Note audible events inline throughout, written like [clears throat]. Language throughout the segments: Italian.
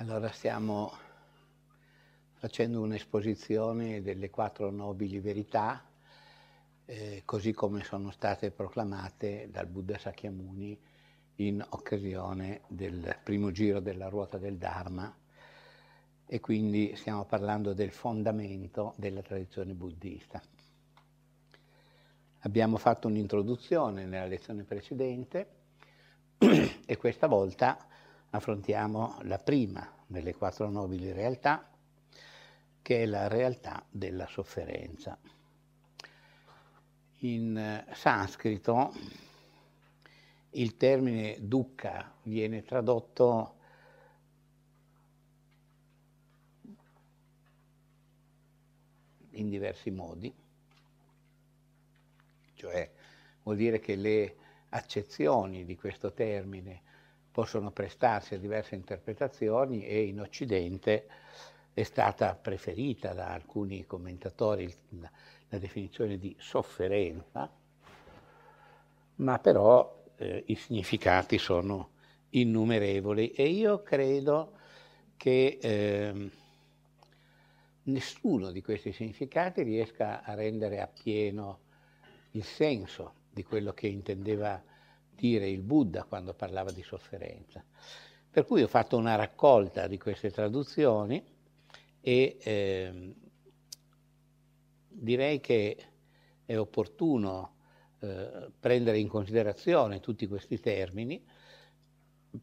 Allora stiamo facendo un'esposizione delle quattro nobili verità, eh, così come sono state proclamate dal Buddha Sakyamuni in occasione del primo giro della ruota del Dharma e quindi stiamo parlando del fondamento della tradizione buddista. Abbiamo fatto un'introduzione nella lezione precedente [clears throat] e questa volta affrontiamo la prima delle quattro nobili realtà, che è la realtà della sofferenza. In eh, sanscrito il termine dukkha viene tradotto in diversi modi, cioè vuol dire che le accezioni di questo termine possono prestarsi a diverse interpretazioni e in Occidente è stata preferita da alcuni commentatori la, definizione di sofferenza, ma però eh, i significati sono innumerevoli e io credo che eh, nessuno di questi significati riesca a rendere appieno il senso di quello che intendeva dire il Buddha quando parlava di sofferenza. Per cui ho fatto una raccolta di queste traduzioni e eh, direi che è opportuno eh, prendere in considerazione tutti questi termini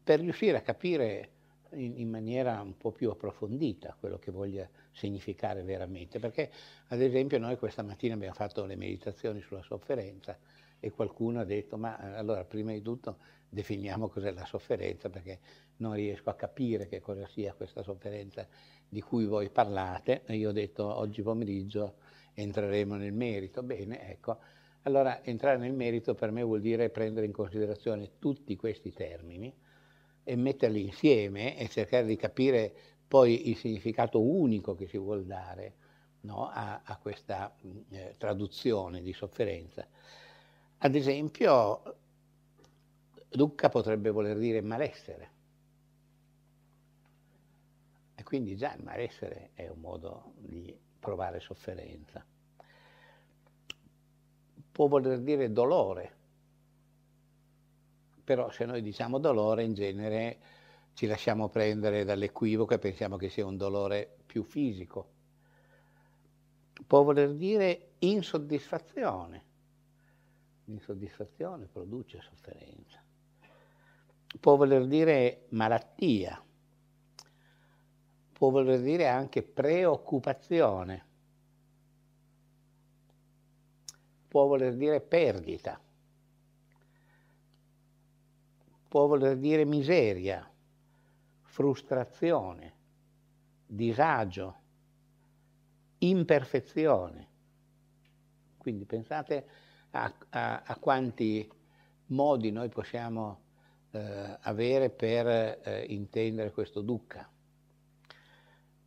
per riuscire a capire in, in, maniera un po' più approfondita quello che voglia significare veramente. Perché, ad esempio, noi questa mattina abbiamo fatto le meditazioni sulla sofferenza e qualcuno ha detto ma eh, allora prima di tutto definiamo cos'è la sofferenza perché non riesco a capire che cosa sia questa sofferenza di cui voi parlate e io ho detto oggi pomeriggio entreremo nel merito. Bene, ecco, allora entrare nel merito per me vuol dire prendere in considerazione tutti questi termini e metterli insieme e cercare di capire poi il significato unico che si vuol dare no, a, a, questa eh, traduzione di sofferenza. Ad esempio, dukkha potrebbe voler dire malessere. E quindi già il malessere è un modo di provare sofferenza. Può voler dire dolore, però se noi diciamo dolore in genere ci lasciamo prendere dall'equivoco e pensiamo che sia un dolore più fisico. Può voler dire insoddisfazione L'insoddisfazione produce sofferenza. Può voler dire malattia, può voler dire anche preoccupazione, può voler dire perdita, può voler dire miseria, frustrazione, disagio, imperfezione. Quindi pensate a, a, a quanti modi noi possiamo eh, avere per eh, intendere questo dukkha.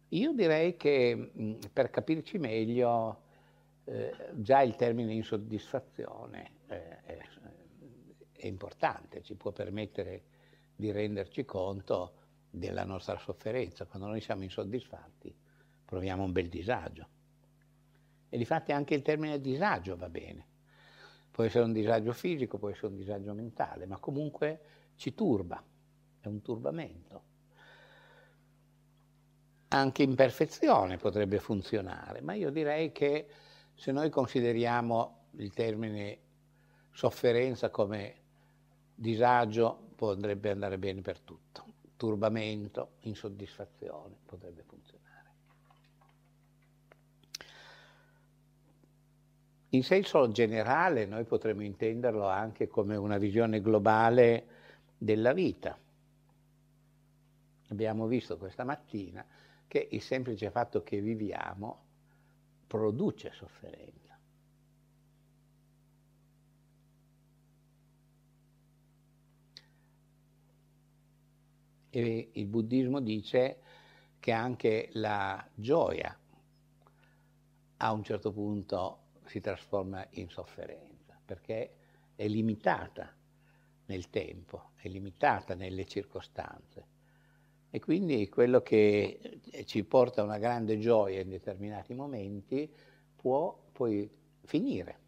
Io direi che mh, per capirci meglio eh, già il termine insoddisfazione eh, è, è importante, ci può permettere di renderci conto della nostra sofferenza. Quando noi siamo insoddisfatti proviamo un bel disagio. E difatti anche il termine disagio va bene. Può essere un disagio fisico, può essere un disagio mentale, ma comunque ci turba, è un turbamento. Anche imperfezione potrebbe funzionare, ma io direi che se noi consideriamo il termine sofferenza come disagio, potrebbe andare bene per tutto. Turbamento, insoddisfazione potrebbe funzionare. In senso generale noi potremmo intenderlo anche come una visione globale della vita. Abbiamo visto questa mattina che il semplice fatto che viviamo produce sofferenza. E il buddismo dice che anche la gioia a un certo punto si trasforma in sofferenza, perché è limitata nel tempo, è limitata nelle circostanze. E quindi quello che ci porta una grande gioia in determinati momenti può poi finire.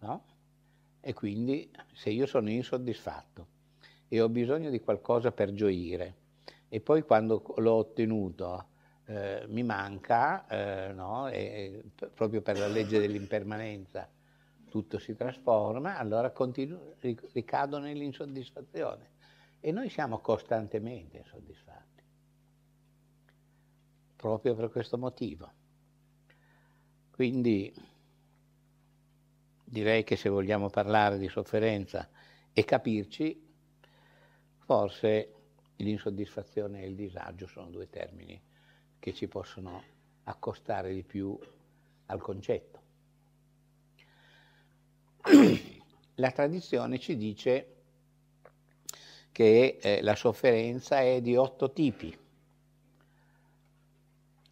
No? E quindi se io sono insoddisfatto e ho bisogno di qualcosa per gioire e poi quando l'ho ottenuto eh, mi manca, eh, no? e, proprio per la legge dell'impermanenza tutto si trasforma, allora continuo, ricado nell'insoddisfazione. E noi siamo costantemente insoddisfatti, proprio per questo motivo. Quindi direi che se vogliamo parlare di sofferenza e capirci, forse l'insoddisfazione e il disagio sono due termini che ci possono accostare di più al concetto. [clears throat] La tradizione ci dice che eh, la sofferenza è di otto tipi.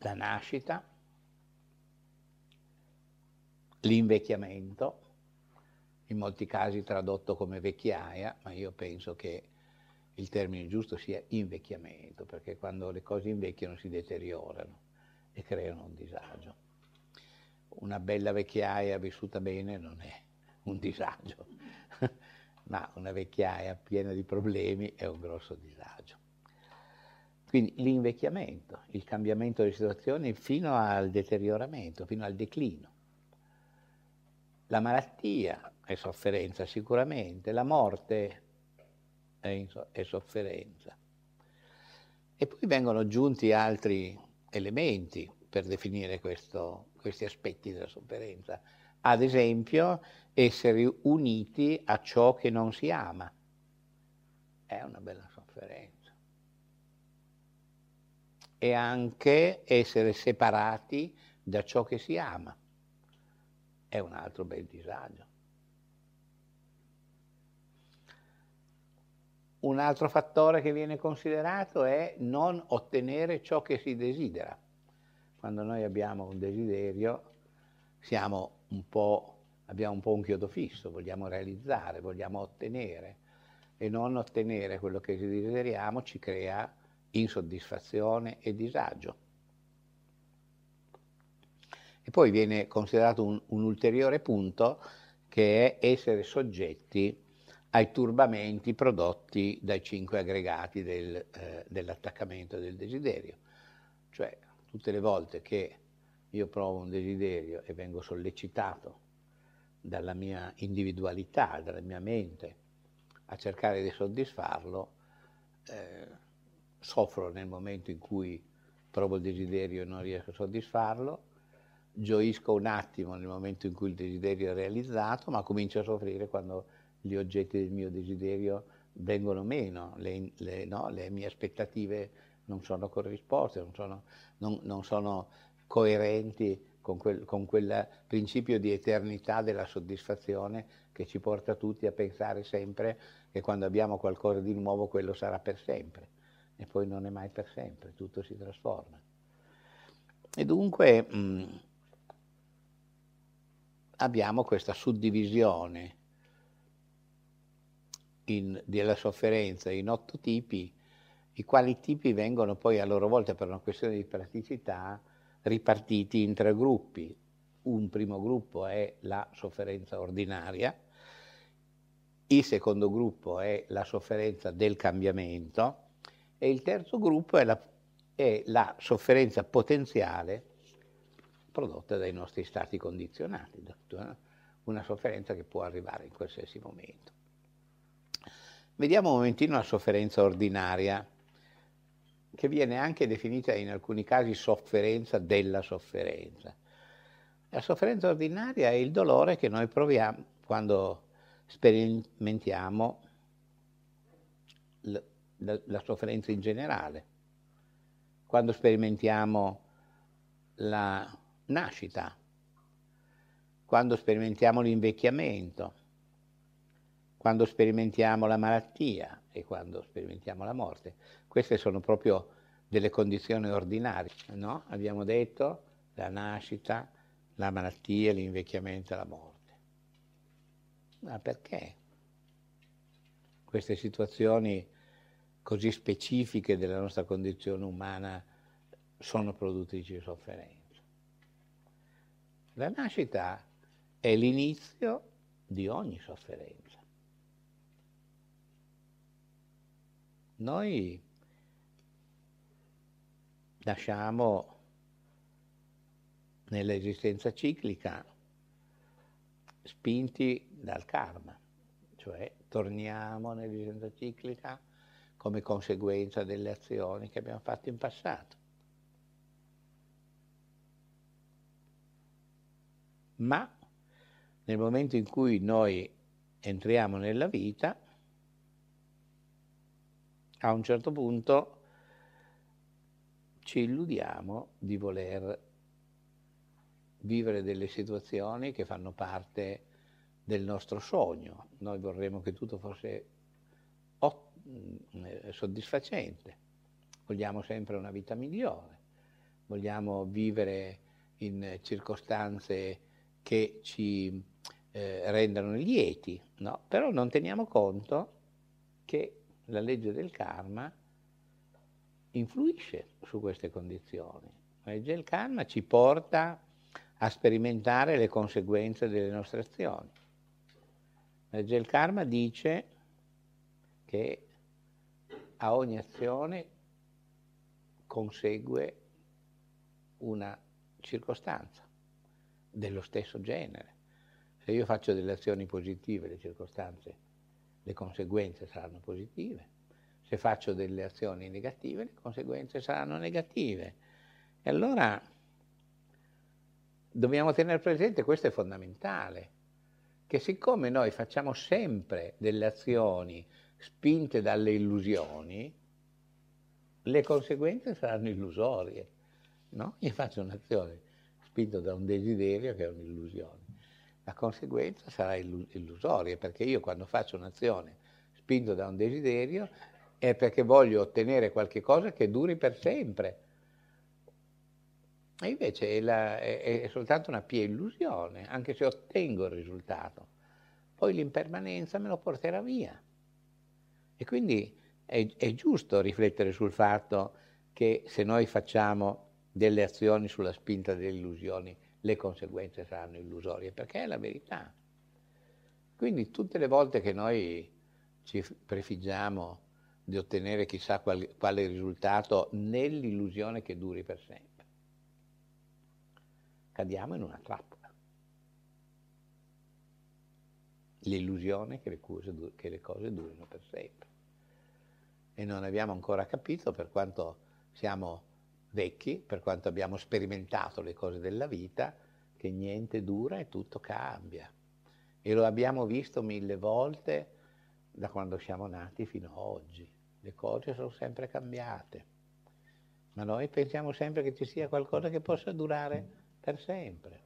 La nascita, l'invecchiamento, in molti casi tradotto come vecchiaia, ma io penso che il termine giusto sia invecchiamento, perché quando le cose invecchiano si deteriorano e creano un disagio. Una bella vecchiaia vissuta bene non è un disagio, [laughs] ma una vecchiaia piena di problemi è un grosso disagio. Quindi l'invecchiamento, il cambiamento delle situazioni fino al deterioramento, fino al declino. La malattia è sofferenza sicuramente, la morte e, e sofferenza. E poi vengono aggiunti altri elementi per definire questo, questi aspetti della sofferenza. Ad esempio, essere uniti a ciò che non si ama. È una bella sofferenza. E anche essere separati da ciò che si ama. È un altro bel disagio. Un altro fattore che viene considerato è non ottenere ciò che si desidera. Quando noi abbiamo un desiderio siamo un po', abbiamo un po' un chiodo fisso, vogliamo realizzare, vogliamo ottenere e non ottenere quello che desideriamo ci crea insoddisfazione e disagio. E poi viene considerato un, un ulteriore punto che è essere soggetti ai turbamenti prodotti dai cinque aggregati del, eh, dell'attaccamento del desiderio. Cioè, tutte le volte che io provo un desiderio e vengo sollecitato dalla mia individualità, dalla mia mente, a cercare di soddisfarlo, eh, soffro nel momento in cui provo il desiderio e non riesco a soddisfarlo, gioisco un attimo nel momento in cui il desiderio è realizzato, ma comincio a soffrire quando gli oggetti del mio desiderio vengono meno, le, le, no? le mie aspettative non sono corrisposte, non sono, non, non sono coerenti con quel, con quel, principio di eternità della soddisfazione che ci porta tutti a pensare sempre che quando abbiamo qualcosa di nuovo quello sarà per sempre e poi non è mai per sempre, tutto si trasforma. E dunque mh, mm, abbiamo questa suddivisione in, della sofferenza in otto tipi, i quali tipi vengono poi a loro volta per una questione di praticità ripartiti in tre gruppi. Un primo gruppo è la sofferenza ordinaria, il secondo gruppo è la sofferenza del cambiamento e il terzo gruppo è la, è la sofferenza potenziale prodotta dai nostri stati condizionati, una sofferenza che può arrivare in qualsiasi momento. Vediamo un momentino la sofferenza ordinaria, che viene anche definita in alcuni casi sofferenza della sofferenza. La sofferenza ordinaria è il dolore che noi proviamo quando sperimentiamo la, la, la sofferenza in generale, quando sperimentiamo la nascita, quando sperimentiamo l'invecchiamento, quando sperimentiamo la malattia e quando sperimentiamo la morte. Queste sono proprio delle condizioni ordinarie, no? Abbiamo detto la nascita, la malattia, l'invecchiamento e la morte. Ma perché? Queste situazioni così specifiche della nostra condizione umana sono produttrici di sofferenza. La nascita è l'inizio di ogni sofferenza. Noi nasciamo nell'esistenza ciclica spinti dal karma, cioè torniamo nell'esistenza ciclica come conseguenza delle azioni che abbiamo fatto in passato. Ma nel momento in cui noi entriamo nella vita, a un certo punto ci illudiamo di voler vivere delle situazioni che fanno parte del nostro sogno. Noi vorremmo che tutto fosse mm, soddisfacente, vogliamo sempre una vita migliore, vogliamo vivere in circostanze che ci eh, rendano lieti, no? però non teniamo conto che la legge del karma influisce su queste condizioni. La legge del karma ci porta a sperimentare le conseguenze delle nostre azioni. La legge del karma dice che a ogni azione consegue una circostanza dello stesso genere. Se io faccio delle azioni positive, le circostanze, le conseguenze saranno positive. Se faccio delle azioni negative, le conseguenze saranno negative. E allora dobbiamo tenere presente, questo è fondamentale, che siccome noi facciamo sempre delle azioni spinte dalle illusioni, le conseguenze saranno illusorie. No? Io faccio un'azione spinta da un desiderio che è un'illusione. La conseguenza sarà illusoria, perché io quando faccio un'azione spinto da un desiderio è perché voglio ottenere qualche cosa che duri per sempre. E invece è, la, è, è soltanto una pia illusione, anche se ottengo il risultato. Poi l'impermanenza me lo porterà via. E quindi è, è giusto riflettere sul fatto che se noi facciamo delle azioni sulla spinta delle illusioni, le conseguenze saranno illusorie, perché è la verità. Quindi tutte le volte che noi ci prefiggiamo di ottenere chissà qual, quale risultato nell'illusione che duri per sempre, cadiamo in una trappola. L'illusione che le, cose, che le cose durino per sempre. E non abbiamo ancora capito per quanto siamo vecchi, per quanto abbiamo sperimentato le cose della vita, che niente dura e tutto cambia. E lo abbiamo visto mille volte da quando siamo nati fino ad oggi. Le cose sono sempre cambiate. Ma noi pensiamo sempre che ci sia qualcosa che possa durare per sempre.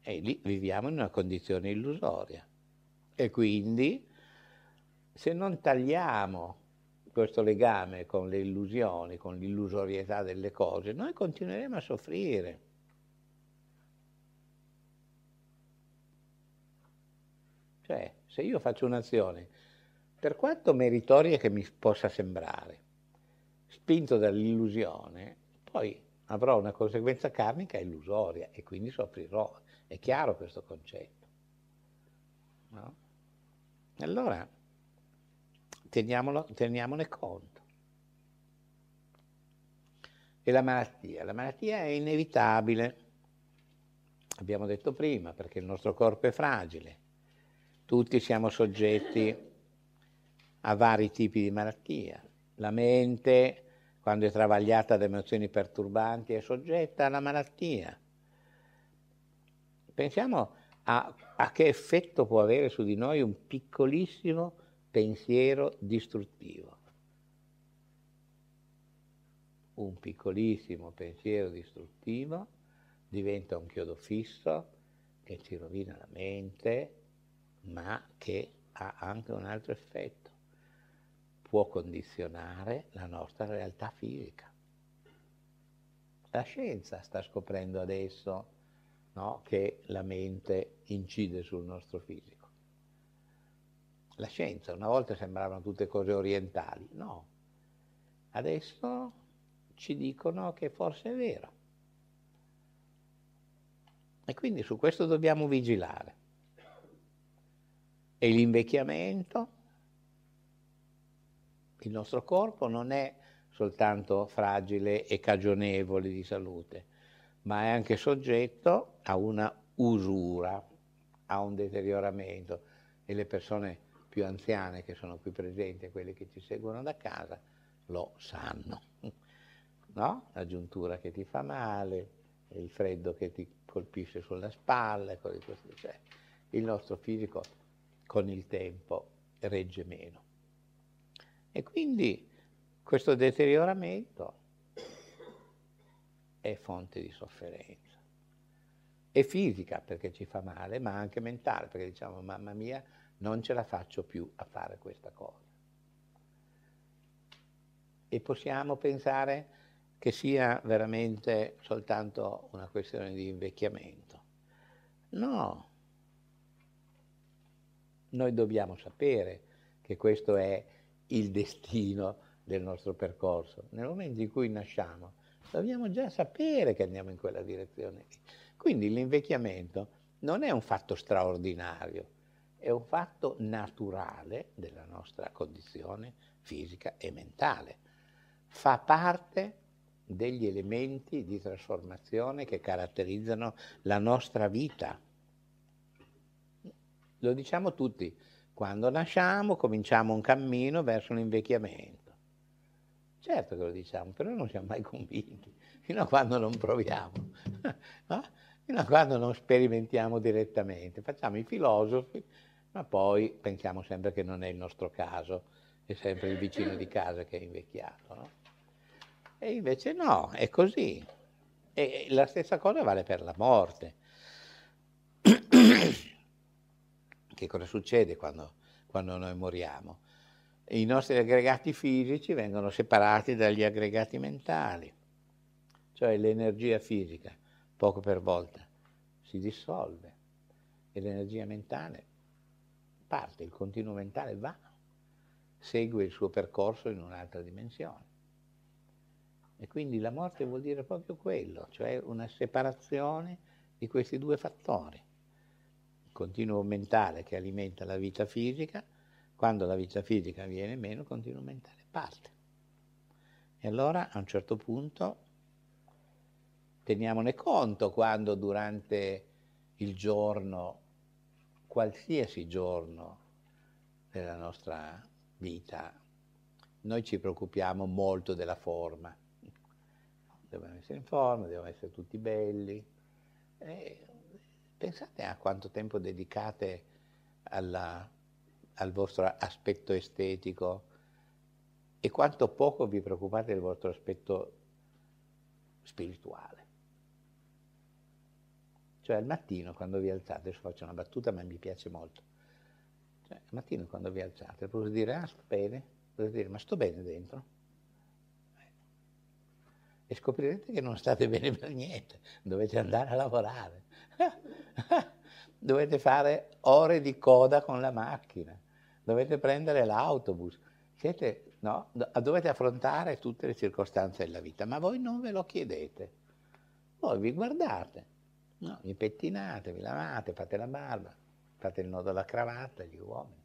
E lì viviamo in una condizione illusoria. E quindi, se non tagliamo questo legame con le illusioni, con l'illusorietà delle cose, noi continueremo a soffrire. Cioè, se io faccio un'azione, per quanto meritoria che mi possa sembrare, spinto dall'illusione, poi avrò una conseguenza karmica illusoria e quindi soffrirò. È chiaro questo concetto. No? Allora, teniamone conto. E la malattia? La malattia è inevitabile, abbiamo detto prima, perché il nostro corpo è fragile. Tutti siamo soggetti a vari tipi di malattia. La mente, quando è travagliata da emozioni perturbanti, è soggetta alla malattia. Pensiamo a, a che effetto può avere su di noi un piccolissimo pensiero distruttivo. Un piccolissimo pensiero distruttivo diventa un chiodo fisso che ci rovina la mente, ma che ha anche un altro effetto. Può condizionare la nostra realtà fisica. La scienza sta scoprendo adesso no, che la mente incide sul nostro fisico la scienza. Una volta sembravano tutte cose orientali, no. Adesso ci dicono che forse è vero. E quindi su questo dobbiamo vigilare. E l'invecchiamento, il nostro corpo non è soltanto fragile e cagionevole di salute, ma è anche soggetto a una usura, a un deterioramento e le persone più anziane che sono qui presenti, quelle che ci seguono da casa, lo sanno. [laughs] No? La giuntura che ti fa male, il freddo che ti colpisce sulla spalla, cioè, il nostro fisico con il tempo regge meno. E quindi questo deterioramento è fonte di sofferenza. È fisica perché ci fa male, ma anche mentale perché diciamo mamma mia non ce la faccio più a fare questa cosa. E possiamo pensare che sia veramente soltanto una questione di invecchiamento. No, noi dobbiamo sapere che questo è il destino del nostro percorso. Nel momento in cui nasciamo, dobbiamo già sapere che andiamo in quella direzione. Quindi l'invecchiamento non è un fatto straordinario, è un fatto naturale della nostra condizione fisica e mentale. Fa parte degli elementi di trasformazione che caratterizzano la nostra vita. Lo diciamo tutti, quando nasciamo cominciamo un cammino verso l'invecchiamento. Certo che lo diciamo, però non siamo mai convinti, fino a quando non proviamo, [laughs] no? fino a quando non sperimentiamo direttamente. Facciamo i filosofi, ma poi pensiamo sempre che non è il nostro caso, è sempre il vicino di casa che è invecchiato. No? E invece no, è così. E la stessa cosa vale per la morte. [coughs] che cosa succede quando, quando noi moriamo? I nostri aggregati fisici vengono separati dagli aggregati mentali, cioè l'energia fisica, poco per volta, si dissolve e l'energia mentale parte, il continuo mentale va, segue il suo percorso in un'altra dimensione. E quindi la morte vuol dire proprio quello, cioè una separazione di questi due fattori. Il continuo mentale che alimenta la vita fisica, quando la vita fisica viene meno, il continuo mentale parte. E allora a un certo punto teniamone conto quando durante il giorno, qualsiasi giorno della nostra vita, noi ci preoccupiamo molto della forma dobbiamo essere in forma, dobbiamo essere tutti belli. E pensate a quanto tempo dedicate alla, al vostro aspetto estetico e quanto poco vi preoccupate del vostro aspetto spirituale. Cioè al mattino quando vi alzate, adesso faccio una battuta ma mi piace molto, cioè, al mattino quando vi alzate, potete dire ah sto bene, potete dire ma sto bene dentro? E scoprirete che non state [laughs] bene per niente, dovete andare a lavorare, [laughs] dovete fare ore di coda con la macchina, dovete prendere l'autobus, Siete, no? dovete affrontare tutte le circostanze della vita, ma voi non ve lo chiedete, voi vi guardate, no? vi pettinate, vi lavate, fate la barba, fate il nodo alla cravatta, gli uomini,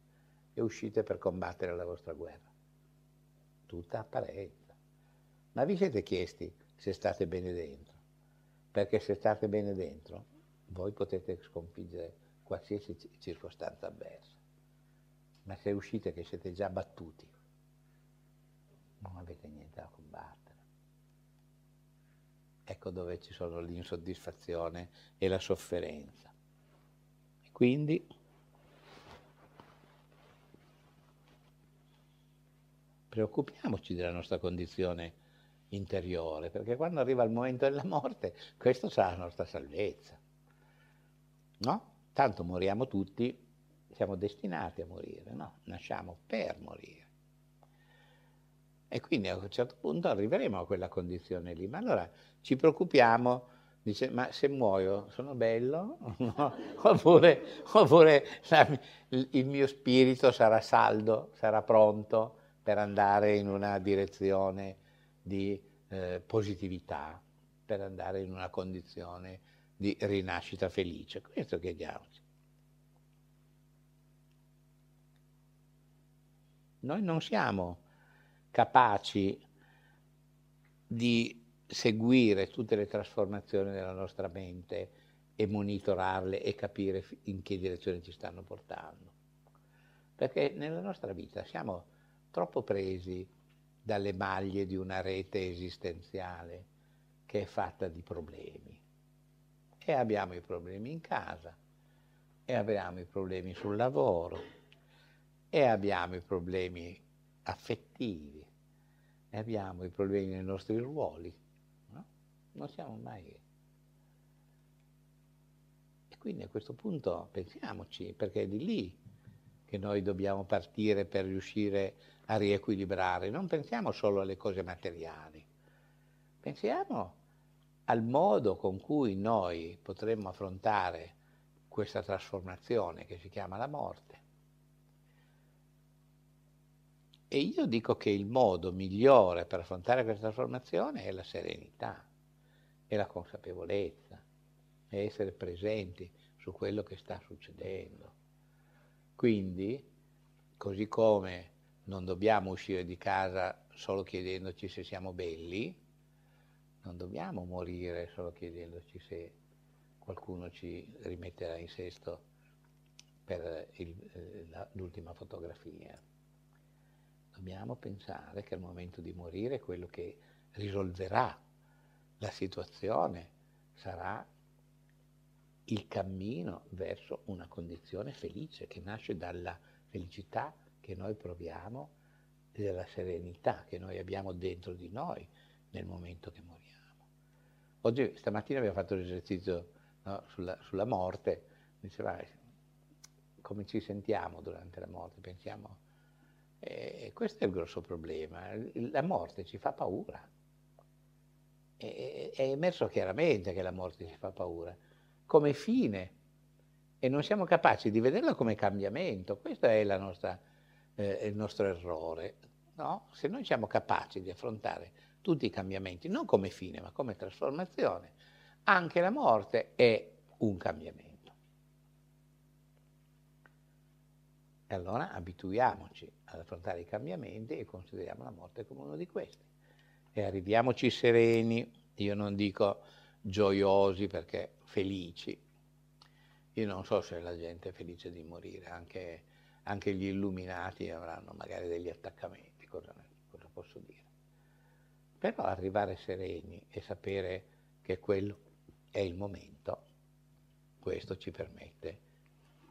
e uscite per combattere la vostra guerra. Tutta apparenza. Ma vi siete chiesti se state bene dentro? Perché se state bene dentro, voi potete sconfiggere qualsiasi circostanza avversa. Ma se uscite che siete già battuti, non avete niente da combattere. Ecco dove ci sono l'insoddisfazione e la sofferenza. E quindi preoccupiamoci della nostra condizione interiore, perché quando arriva il momento della morte, questo sarà la nostra salvezza. No? Tanto moriamo tutti, siamo destinati a morire, no? Nasciamo per morire. E quindi a un certo punto arriveremo a quella condizione lì. Ma allora ci preoccupiamo Dice, ma se muoio sono bello? [laughs] oppure, oppure la, il mio spirito sarà saldo, sarà pronto per andare in una direzione di eh, positività, per andare in una condizione di rinascita felice. Questo chiediamoci. Noi non siamo capaci di seguire tutte le trasformazioni della nostra mente e monitorarle e capire in che direzione ci stanno portando. Perché nella nostra vita siamo troppo presi dalle maglie di una rete esistenziale che è fatta di problemi. E abbiamo i problemi in casa, e abbiamo i problemi sul lavoro, e abbiamo i problemi affettivi, e abbiamo i problemi nei nostri ruoli non siamo mai... E quindi a questo punto pensiamoci, perché è di lì che noi dobbiamo partire per riuscire a riequilibrare. Non pensiamo solo alle cose materiali, pensiamo al modo con cui noi potremmo affrontare questa trasformazione che si chiama la morte. E io dico che il modo migliore per affrontare questa trasformazione è la serenità è la consapevolezza, è essere presenti su quello che sta succedendo. Quindi, così come non dobbiamo uscire di casa solo chiedendoci se siamo belli, non dobbiamo morire solo chiedendoci se qualcuno ci rimetterà in sesto per il, eh, l'ultima fotografia. Dobbiamo pensare che il momento di morire è quello che risolverà la situazione sarà il cammino verso una condizione felice che nasce dalla felicità che noi proviamo e dalla serenità che noi abbiamo dentro di noi nel momento che moriamo. Oggi, stamattina abbiamo fatto l'esercizio no, sulla, sulla, morte, diceva come ci sentiamo durante la morte, pensiamo, eh, questo è il grosso problema, la morte ci fa paura è, emerso chiaramente che la morte ci fa paura, come fine, e non siamo capaci di vederla come cambiamento. Questo è nostra, eh, il nostro errore. No? Se noi siamo capaci di affrontare tutti i cambiamenti, non come fine, ma come trasformazione, anche la morte è un cambiamento. E allora abituiamoci ad affrontare i cambiamenti e consideriamo la morte come uno di questi e arriviamoci sereni, io non dico gioiosi perché felici. Io non so se la gente è felice di morire, anche, anche gli illuminati avranno magari degli attaccamenti, cosa, cosa posso dire. Però arrivare sereni e sapere che quello è il momento, questo ci permette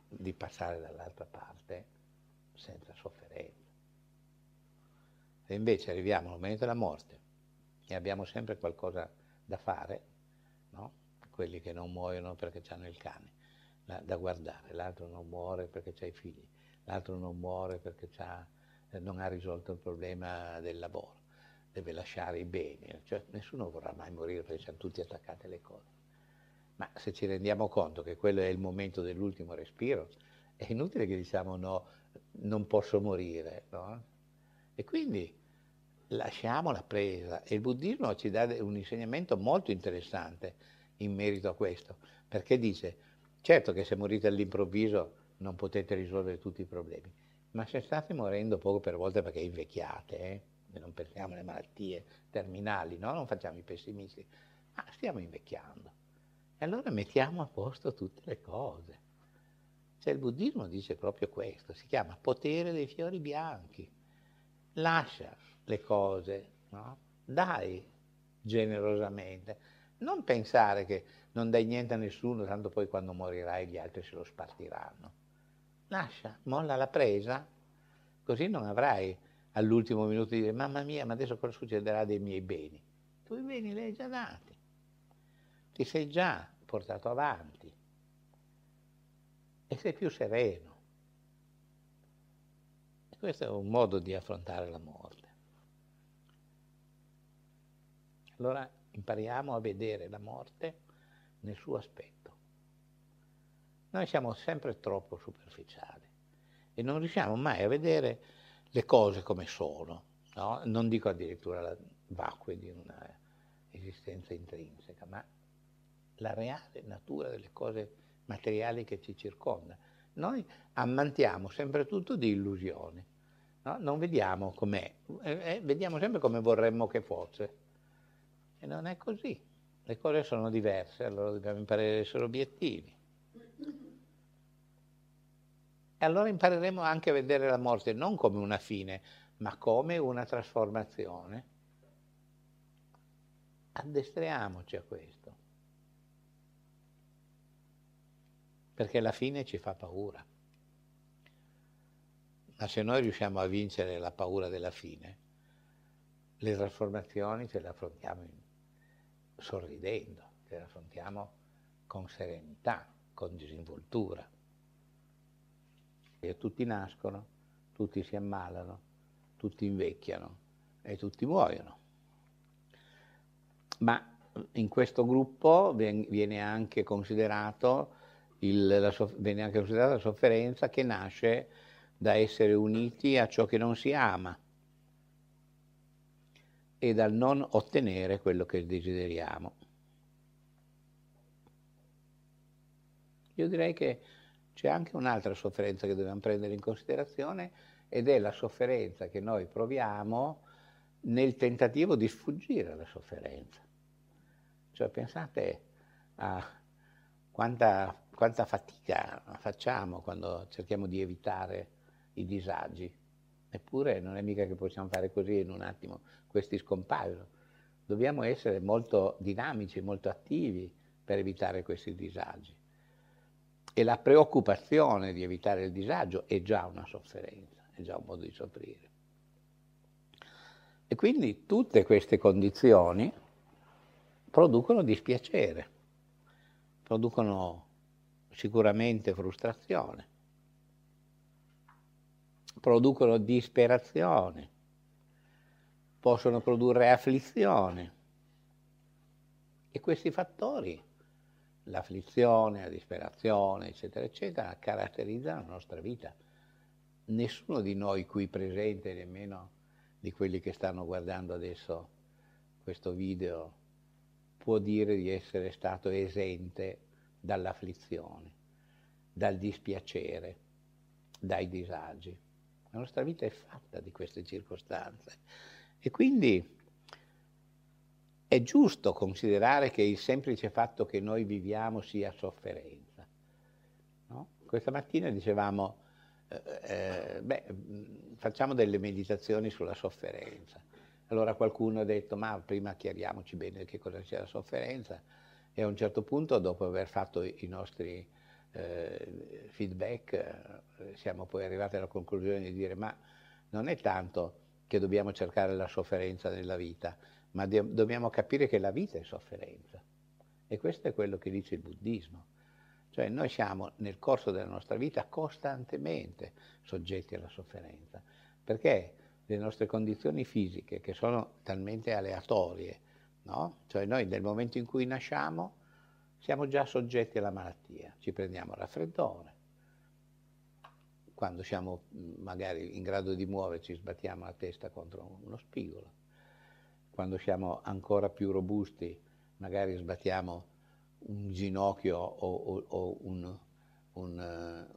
di passare dall'altra parte senza sofferenza. Se invece arriviamo al momento della morte, e abbiamo sempre qualcosa da fare, no? quelli che non muoiono perché hanno il cane la, da guardare, l'altro non muore perché ha i figli, l'altro non muore perché eh, non ha risolto il problema del lavoro, deve lasciare i beni, cioè, nessuno vorrà mai morire perché hanno tutti attaccate le cose. Ma se ci rendiamo conto che quello è il momento dell'ultimo respiro, è inutile che diciamo no, non posso morire. No? E quindi lasciamo la presa. E il buddismo ci dà un insegnamento molto interessante in merito a questo, perché dice, certo che se morite all'improvviso non potete risolvere tutti i problemi, ma se state morendo poco per volta perché invecchiate, eh? non pensiamo alle malattie terminali, no? non facciamo i pessimisti, ma stiamo invecchiando. E allora mettiamo a posto tutte le cose. Cioè il buddismo dice proprio questo, si chiama potere dei fiori bianchi. Lascia le cose, no? dai generosamente. Non pensare che non dai niente a nessuno, tanto poi quando morirai gli altri se lo spartiranno. Lascia, molla la presa, così non avrai all'ultimo minuto di dire mamma mia, ma adesso cosa succederà dei miei beni? I tuoi beni li hai già dati, ti sei già portato avanti e sei più sereno. E questo è un modo di affrontare la morte. Allora impariamo a vedere la morte nel suo aspetto. Noi siamo sempre troppo superficiali e non riusciamo mai a vedere le cose come sono, no? non dico addirittura la vacue di una esistenza intrinseca, ma la reale natura delle cose materiali che ci circondano. Noi ammantiamo sempre tutto di illusioni, no? non vediamo com'è, eh, eh, vediamo sempre come vorremmo che fosse. E non è così. Le cose sono diverse, allora dobbiamo imparare ad essere obiettivi. E allora impareremo anche a vedere la morte non come una fine, ma come una trasformazione. Addestriamoci a questo. Perché la fine ci fa paura. Ma se noi riusciamo a vincere la paura della fine, le trasformazioni ce le affrontiamo in, sorridendo, ce le affrontiamo con serenità, con disinvoltura. E tutti nascono, tutti si ammalano, tutti invecchiano e tutti muoiono. Ma in questo gruppo viene anche, il, la, viene anche considerata la sofferenza che nasce da essere uniti a ciò che non si ama e dal non ottenere quello che desideriamo. Io direi che c'è anche un'altra sofferenza che dobbiamo prendere in considerazione ed è la sofferenza che noi proviamo nel tentativo di sfuggire alla sofferenza. Cioè pensate a quanta, quanta fatica facciamo quando cerchiamo di evitare i disagi. Eppure non è mica che possiamo fare così in un attimo, questi scompaiono. Dobbiamo essere molto dinamici, molto attivi per evitare questi disagi. E la preoccupazione di evitare il disagio è già una sofferenza, è già un modo di soffrire. E quindi tutte queste condizioni producono dispiacere, producono sicuramente frustrazione, producono disperazione, possono produrre afflizione. E questi fattori l'afflizione, la disperazione, eccetera, eccetera, caratterizzano la nostra vita. Nessuno di noi qui presente, nemmeno di quelli che stanno guardando adesso questo video, può dire di essere stato esente dall'afflizione, dal dispiacere, dai disagi. La nostra vita è fatta di queste circostanze e quindi è giusto considerare che il semplice fatto che noi viviamo sia sofferenza. No? Questa mattina dicevamo, eh, eh, beh, facciamo delle meditazioni sulla sofferenza. Allora qualcuno ha detto, ma prima chiariamoci bene che cosa sia la sofferenza e a un certo punto, dopo aver fatto i nostri eh, feedback, eh, siamo poi arrivati alla conclusione di dire, ma non è tanto che dobbiamo cercare la sofferenza nella vita, ma de- dobbiamo capire che la vita è sofferenza. E questo è quello che dice il buddismo. Cioè noi siamo nel corso della nostra vita costantemente soggetti alla sofferenza, perché le nostre condizioni fisiche, che sono talmente aleatorie, no? cioè noi nel momento in cui nasciamo siamo già soggetti alla malattia, ci prendiamo raffreddore, quando siamo magari in grado di muoverci sbattiamo la testa contro uno spigolo, quando siamo ancora più robusti, magari sbattiamo un ginocchio o, o, o un, un,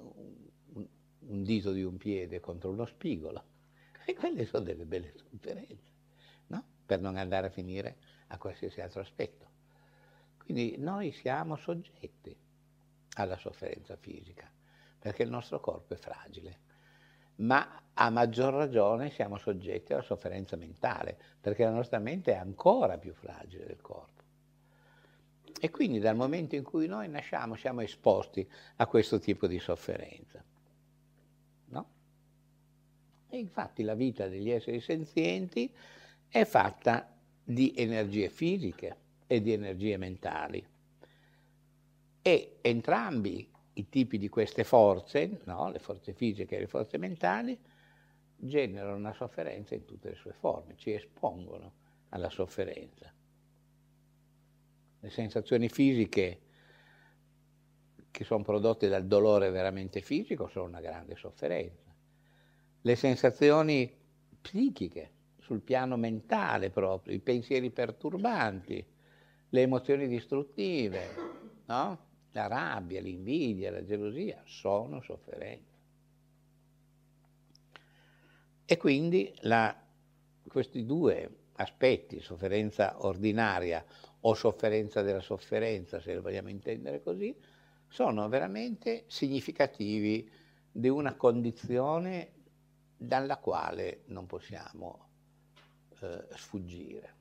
un, un, dito di un piede contro uno spigolo. [laughs] E quelle sono delle belle sofferenze, no? Per non andare a finire a qualsiasi altro aspetto. Quindi noi siamo soggetti alla sofferenza fisica, perché il nostro corpo è fragile ma a maggior ragione siamo soggetti alla sofferenza mentale, perché la nostra mente è ancora più fragile del corpo. E quindi dal momento in cui noi nasciamo siamo esposti a questo tipo di sofferenza. No? E infatti la vita degli esseri senzienti è fatta di energie fisiche e di energie mentali. E entrambi i tipi di queste forze, no? le forze fisiche e le forze mentali, generano una sofferenza in tutte le sue forme, ci espongono alla sofferenza. Le sensazioni fisiche che sono prodotte dal dolore veramente fisico sono una grande sofferenza. Le sensazioni psichiche, sul piano mentale proprio, i pensieri perturbanti, le emozioni distruttive, no? la rabbia, l'invidia, la gelosia, sono sofferenza. E quindi la, questi due aspetti, sofferenza ordinaria o sofferenza della sofferenza, se lo vogliamo intendere così, sono veramente significativi di una condizione dalla quale non possiamo eh, sfuggire.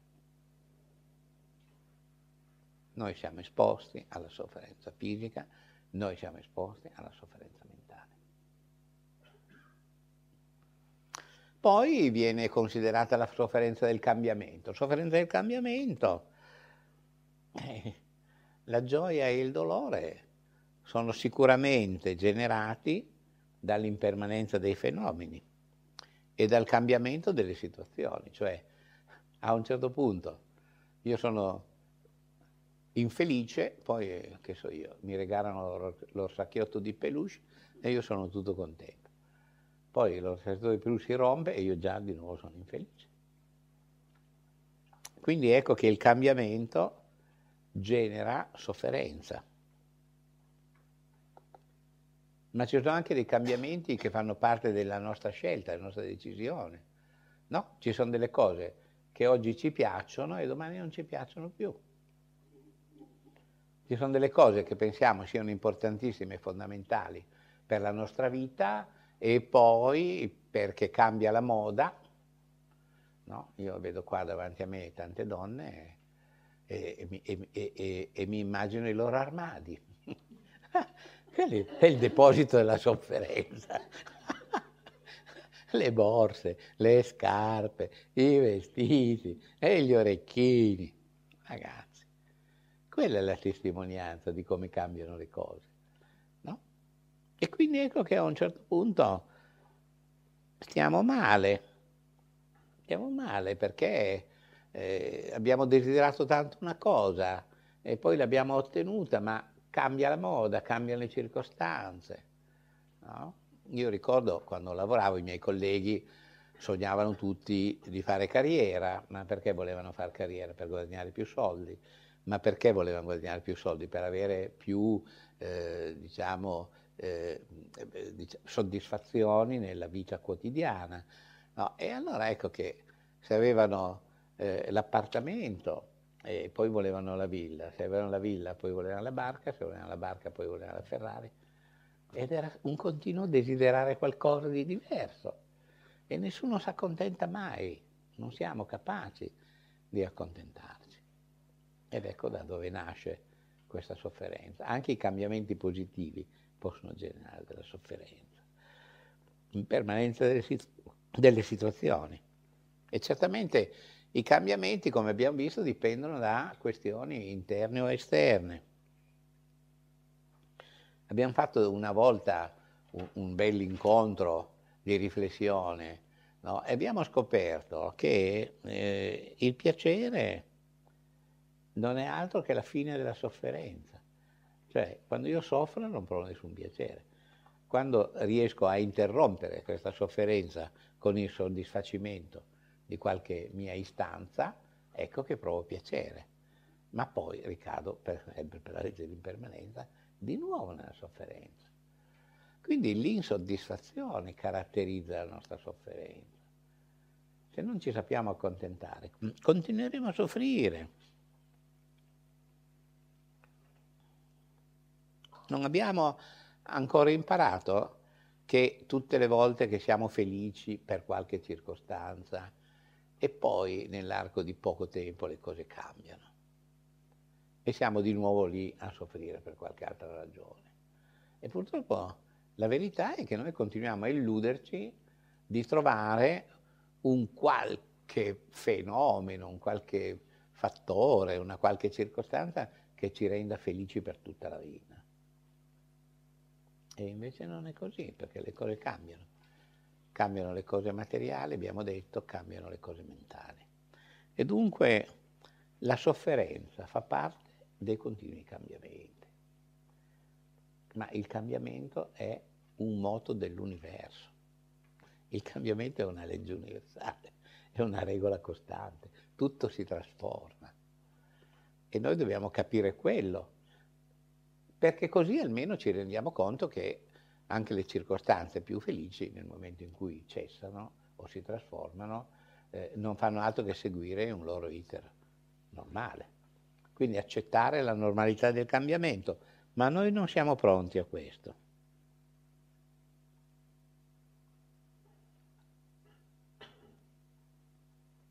Noi siamo esposti alla sofferenza fisica, noi siamo esposti alla sofferenza mentale. Poi viene considerata la sofferenza del cambiamento. Sofferenza del cambiamento, eh, la gioia e il dolore sono sicuramente generati dall'impermanenza dei fenomeni e dal cambiamento delle situazioni, cioè a un certo punto io sono infelice, poi eh, che so io, mi regalano l'orsacchiotto di peluche e io sono tutto contento. Poi l'orsacchiotto di peluche si rompe e io già di nuovo sono infelice. Quindi ecco che il cambiamento genera sofferenza. Ma ci sono anche dei cambiamenti che fanno parte della nostra scelta, della nostra decisione. No? Ci sono delle cose che oggi ci piacciono e domani non ci piacciono più. Ci sono delle cose che pensiamo siano importantissime e fondamentali per la nostra vita e poi perché cambia la moda, no? io vedo qua davanti a me tante donne e, e, e, e mi immagino i loro armadi. [laughs] È il deposito della sofferenza. Le borse, le scarpe, i vestiti e gli orecchini. Ragazzi. Quella è la testimonianza di come cambiano le cose. No? E quindi ecco che a un certo punto stiamo male. Stiamo male perché eh, abbiamo desiderato tanto una cosa e poi l'abbiamo ottenuta, ma cambia la moda, cambiano le circostanze. No? Io ricordo quando lavoravo i miei colleghi sognavano tutti di fare carriera, ma perché volevano fare carriera? Per guadagnare più soldi ma perché volevano guadagnare più soldi? Per avere più, eh, diciamo, eh, diciamo, soddisfazioni nella vita quotidiana. No? E allora ecco che se avevano eh, l'appartamento e poi volevano la villa, se avevano la villa poi volevano la barca, se volevano la barca poi volevano la Ferrari. Ed era un continuo desiderare qualcosa di diverso. E nessuno si accontenta mai, non siamo capaci di accontentarci. Ed ecco da dove nasce questa sofferenza. Anche i cambiamenti positivi possono generare della sofferenza. Impermanenza delle, delle situazioni. E certamente i cambiamenti, come abbiamo visto, dipendono da questioni interne o esterne. Abbiamo fatto una volta un, un bell'incontro di riflessione no? e abbiamo scoperto che eh, il piacere non è altro che la fine della sofferenza. Cioè, quando io soffro non provo nessun piacere. Quando riesco a interrompere questa sofferenza con il soddisfacimento di qualche mia istanza, ecco che provo piacere. Ma poi ricado, per, per la legge dell'impermanenza, di nuovo nella sofferenza. Quindi l'insoddisfazione caratterizza la nostra sofferenza. Se non ci sappiamo accontentare, continueremo a soffrire. Non abbiamo ancora imparato che tutte le volte che siamo felici per qualche circostanza e poi nell'arco di poco tempo le cose cambiano e siamo di nuovo lì a soffrire per qualche altra ragione. E purtroppo la verità è che noi continuiamo a illuderci di trovare un qualche fenomeno, un qualche fattore, una qualche circostanza che ci renda felici per tutta la vita. E invece non è così, perché le cose cambiano. Cambiano le cose materiali, abbiamo detto, cambiano le cose mentali. E dunque la sofferenza fa parte dei continui cambiamenti. ma il cambiamento è un moto dell'universo. Il cambiamento è una legge universale, è una regola costante, tutto si trasforma. E noi dobbiamo capire quello, perché così almeno ci rendiamo conto che anche le circostanze più felici, nel momento in cui cessano o si trasformano, eh, non fanno altro che seguire un loro iter normale. Quindi accettare la normalità del cambiamento, ma noi non siamo pronti a questo.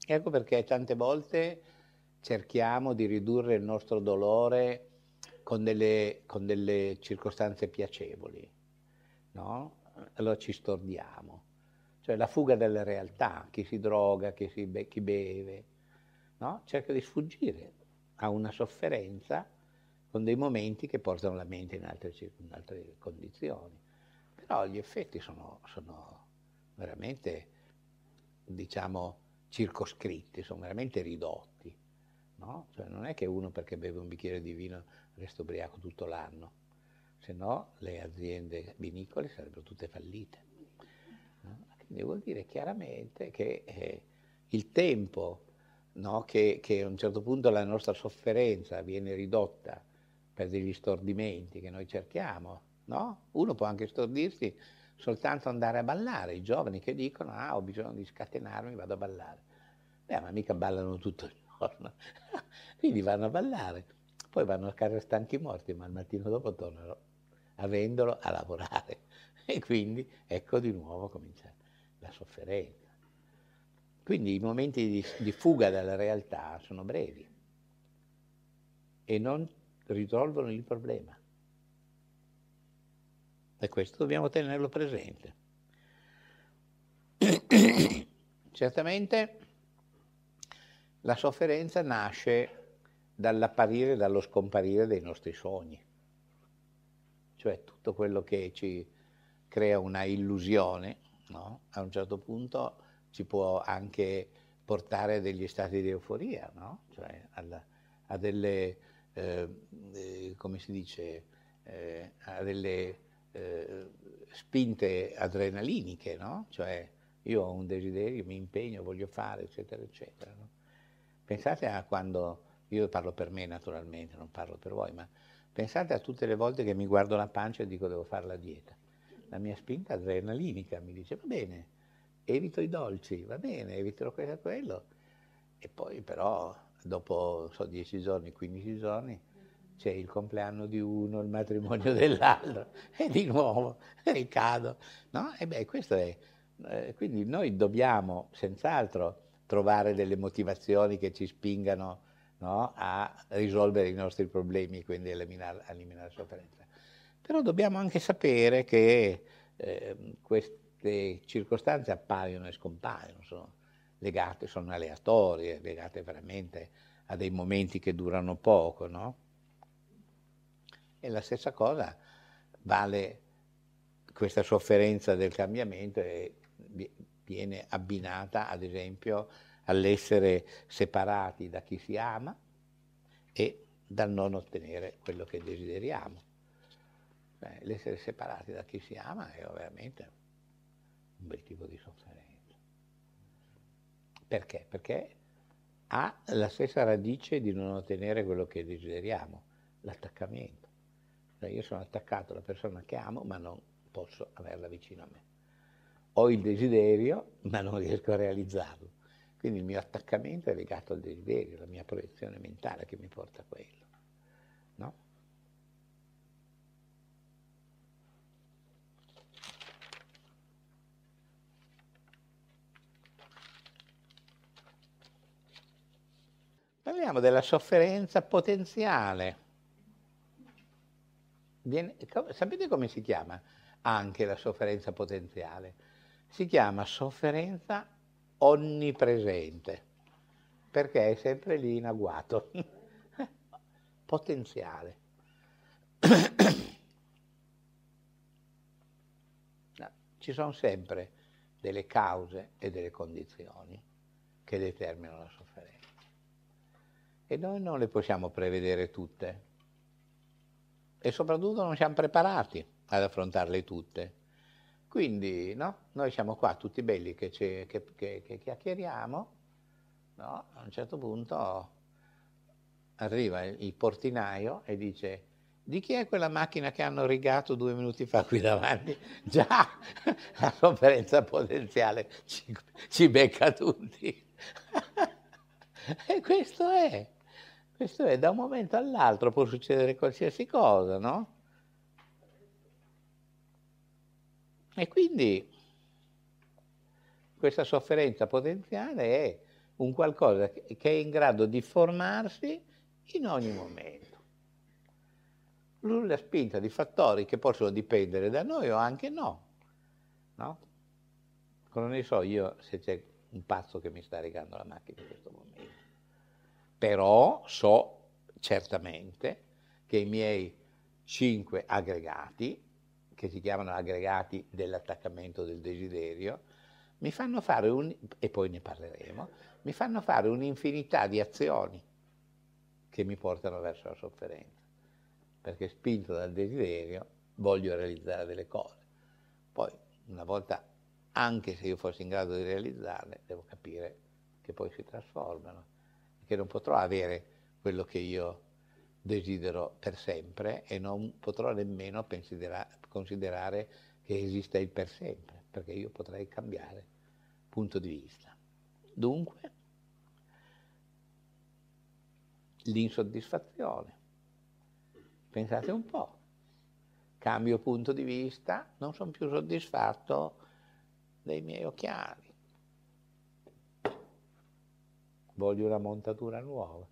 Ecco perché tante volte cerchiamo di ridurre il nostro dolore con delle, con delle circostanze piacevoli, no? Allora ci stordiamo. Cioè la fuga della realtà, chi si droga, chi, si be- chi beve, no? Cerca di sfuggire a una sofferenza con dei momenti che portano la mente in altre, in altre condizioni. Però gli effetti sono, sono veramente, diciamo, circoscritti, sono veramente ridotti. No? Cioè non è che uno perché beve un bicchiere di vino resta ubriaco tutto l'anno, se no le aziende vinicole sarebbero tutte fallite. No? Quindi vuol dire chiaramente che eh, il tempo no? che, che a un certo punto la nostra sofferenza viene ridotta per degli stordimenti che noi cerchiamo, no? Uno può anche stordirsi soltanto andare a ballare, i giovani che dicono ah ho bisogno di scatenarmi, vado a ballare. Beh, ma mica ballano tutto il giorno, [laughs] quindi vanno a ballare, poi vanno a casa stanchi morti, ma il mattino dopo tornano avendolo a lavorare [laughs] e quindi ecco di nuovo comincia la sofferenza. Quindi i momenti di, di fuga dalla realtà sono brevi e non risolvono il problema. E questo dobbiamo tenerlo presente. [coughs] Certamente la sofferenza nasce dall'apparire e dallo scomparire dei nostri sogni, cioè tutto quello che ci crea una illusione, no? a un certo punto ci può anche portare a degli stati di euforia, no? cioè alla, a delle, eh, eh, come si dice, eh, a delle eh, spinte adrenaliniche, no? cioè io ho un desiderio, mi impegno, voglio fare, eccetera, eccetera. No? Pensate a quando, io parlo per me naturalmente, non parlo per voi, ma pensate a tutte le volte che mi guardo la pancia e dico devo fare la dieta. La mia spinta adrenalinica mi dice va bene, evito i dolci, va bene, eviterò questo e quello. E poi però dopo so, 10 giorni, 15 giorni, c'è il compleanno di uno, il matrimonio [laughs] dell'altro, e di nuovo ricado. No? E beh, questo è. Eh, quindi noi dobbiamo senz'altro trovare delle motivazioni che ci spingano no, a risolvere i nostri problemi quindi eliminare, eliminare la sofferenza. Però dobbiamo anche sapere che eh, queste le circostanze appaiono e scompaiono, sono legate, sono aleatorie, legate veramente a dei momenti che durano poco, no? E la stessa cosa vale questa sofferenza del cambiamento e viene abbinata, ad esempio, all'essere separati da chi si ama e dal non ottenere quello che desideriamo. L'essere separati da chi si ama è veramente un bel tipo di sofferenza. Perché? Perché ha la stessa radice di non ottenere quello che desideriamo, l'attaccamento. Cioè io sono attaccato alla persona che amo, ma non posso averla vicino a me. Ho il desiderio, ma non riesco a realizzarlo. Quindi il mio attaccamento è legato al desiderio, alla mia proiezione mentale che mi porta a quello. No? Parliamo della sofferenza potenziale. Viene, sapete come si chiama anche la sofferenza potenziale? Si chiama sofferenza onnipresente, perché è sempre lì in agguato. [laughs] potenziale. [coughs] No, ci sono sempre delle cause e delle condizioni che determinano la sofferenza e noi non le possiamo prevedere tutte. e soprattutto non siamo preparati ad affrontarle tutte. Quindi no? noi siamo qua tutti belli che, che, che, che chiacchieriamo, no? a un certo punto arriva il portinaio e dice di chi è quella macchina che hanno rigato due minuti fa qui davanti? [laughs] Già, la sofferenza potenziale ci, ci becca tutti. [laughs] e questo è, questo è, da un momento all'altro può succedere qualsiasi cosa, no? E quindi questa sofferenza potenziale è un qualcosa che è in grado di formarsi in ogni momento. La spinta di fattori che possono dipendere da noi o anche no. no? Non ne so io se c'è un pazzo che mi sta regando la macchina in questo momento. Però so certamente che i miei cinque aggregati, che si chiamano aggregati dell'attaccamento del desiderio, mi fanno fare un, e poi ne parleremo, mi fanno fare un'infinità di azioni che mi portano verso la sofferenza, perché spinto dal desiderio voglio realizzare delle cose. Poi, una volta, anche se io fossi in grado di realizzarle, devo capire che poi si trasformano, che non potrò avere quello che io desidero per sempre e non potrò nemmeno considerare che esista il per sempre, perché io potrei cambiare punto di vista. Dunque, l'insoddisfazione. Pensate un po', cambio punto di vista, non sono più soddisfatto dei miei occhiali. Voglio una montatura nuova.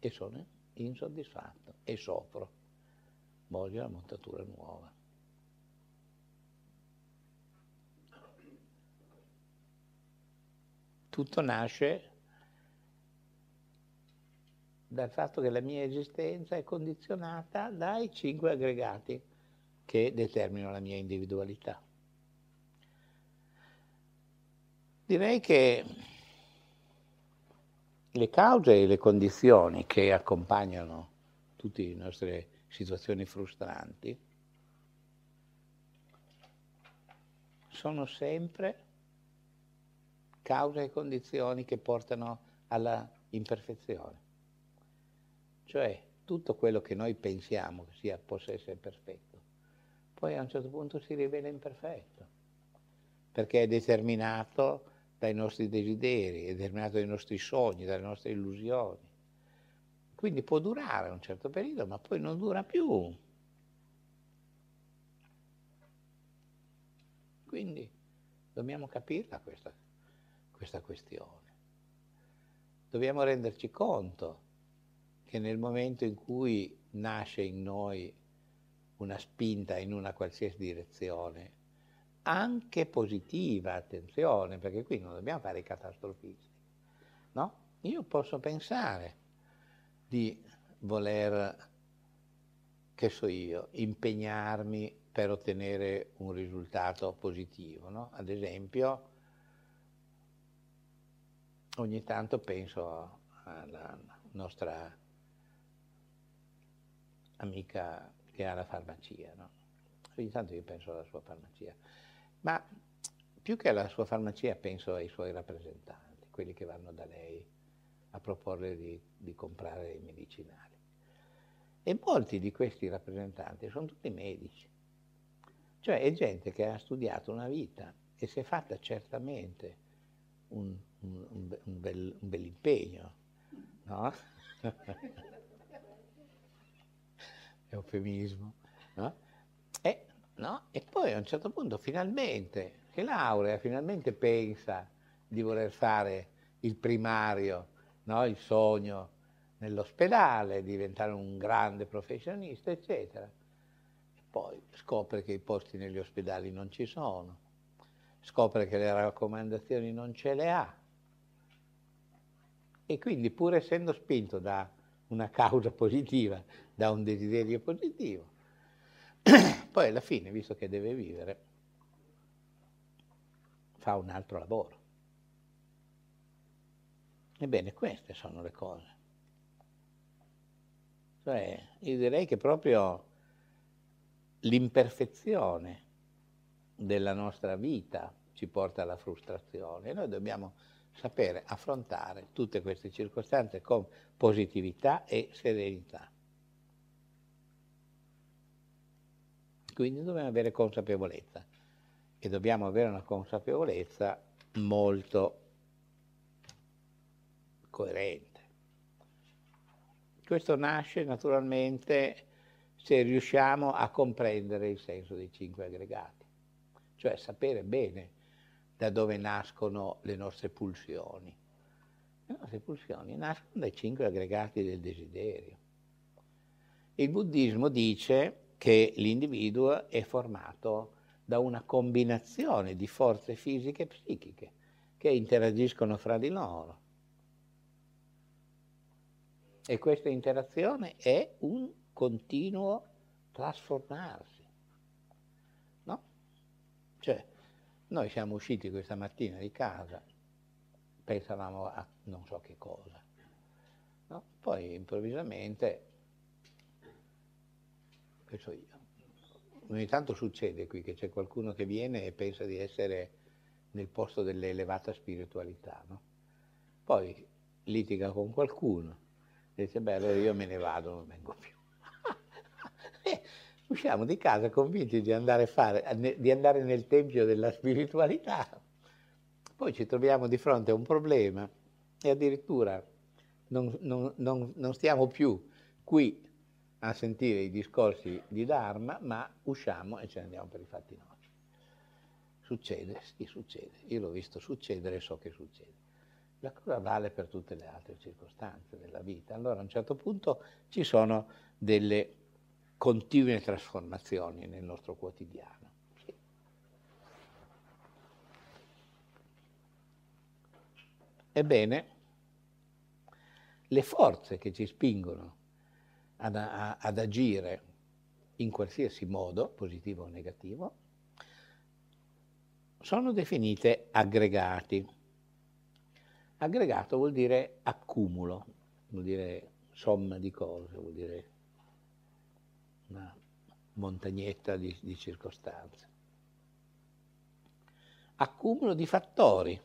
E sono insoddisfatto e soffro. Voglio una montatura nuova. tutto nasce dal fatto che la mia esistenza è condizionata dai cinque aggregati che determinano la mia individualità. Direi che le cause e le condizioni che accompagnano tutte le nostre situazioni frustranti sono sempre cause e condizioni che portano alla imperfezione. Cioè tutto quello che noi pensiamo che sia, possa essere perfetto, poi a un certo punto si rivela imperfetto, perché è determinato dai nostri desideri, è determinato dai nostri sogni, dalle nostre illusioni. Quindi può durare un certo periodo, ma poi non dura più. Quindi dobbiamo capirla questa questa questione. Dobbiamo renderci conto che nel momento in cui nasce in noi una spinta in una qualsiasi direzione, anche positiva, attenzione, perché qui non dobbiamo fare i catastrofisti, no? Io posso pensare di voler, che so io, impegnarmi per ottenere un risultato positivo, no? Ad esempio, ogni tanto penso alla nostra amica che ha la farmacia, no? ogni tanto io penso alla sua farmacia, ma più che alla sua farmacia penso ai suoi rappresentanti, quelli che vanno da lei a proporre di, di comprare i medicinali. E molti di questi rappresentanti sono tutti medici, cioè è gente che ha studiato una vita e si è fatta certamente un, un, un, un bel, impegno, no? [laughs] Eufemismo, no? E, no? E poi a un certo punto finalmente, che laurea, finalmente pensa di voler fare il primario, no? il sogno nell'ospedale, diventare un grande professionista, eccetera. E poi scopre che i posti negli ospedali non ci sono scopre che le raccomandazioni non ce le ha e quindi pur essendo spinto da una causa positiva, da un desiderio positivo, [coughs] poi alla fine, visto che deve vivere, fa un altro lavoro. Ebbene, queste sono le cose. Cioè, io direi che proprio l'imperfezione della nostra vita ci porta alla frustrazione e noi dobbiamo sapere affrontare tutte queste circostanze con positività e serenità. Quindi dobbiamo avere consapevolezza e dobbiamo avere una consapevolezza molto coerente. Questo nasce naturalmente se riusciamo a comprendere il senso dei cinque aggregati, cioè sapere bene da dove nascono le nostre pulsioni. Le nostre pulsioni nascono dai cinque aggregati del desiderio. Il buddismo dice che l'individuo è formato da una combinazione di forze fisiche e psichiche che interagiscono fra di loro. E questa interazione è un continuo trasformarsi. No? Cioè, noi siamo usciti questa mattina di casa, pensavamo a non so che cosa. No? Poi improvvisamente so io. Ogni tanto succede qui che c'è qualcuno che viene e pensa di essere nel posto dell'elevata spiritualità, no? Poi litiga con qualcuno e dice, beh, allora io me ne vado, non vengo più. [laughs] usciamo di casa convinti di andare, fare, di andare nel tempio della spiritualità, poi ci troviamo di fronte a un problema e addirittura non, non, non, non stiamo più qui a sentire i discorsi di Dharma, ma usciamo e ce ne andiamo per i fatti nostri. Succede, sì, succede. Io l'ho visto succedere e so che succede. La cosa vale per tutte le altre circostanze della vita. Allora a un certo punto ci sono delle continue trasformazioni nel nostro quotidiano. Ebbene, le forze che ci spingono ad, a, ad agire in qualsiasi modo, positivo o negativo, sono definite aggregati. Aggregato vuol dire accumulo, vuol dire somma di cose, vuol dire una montagnetta di, di circostanze. Accumulo di fattori.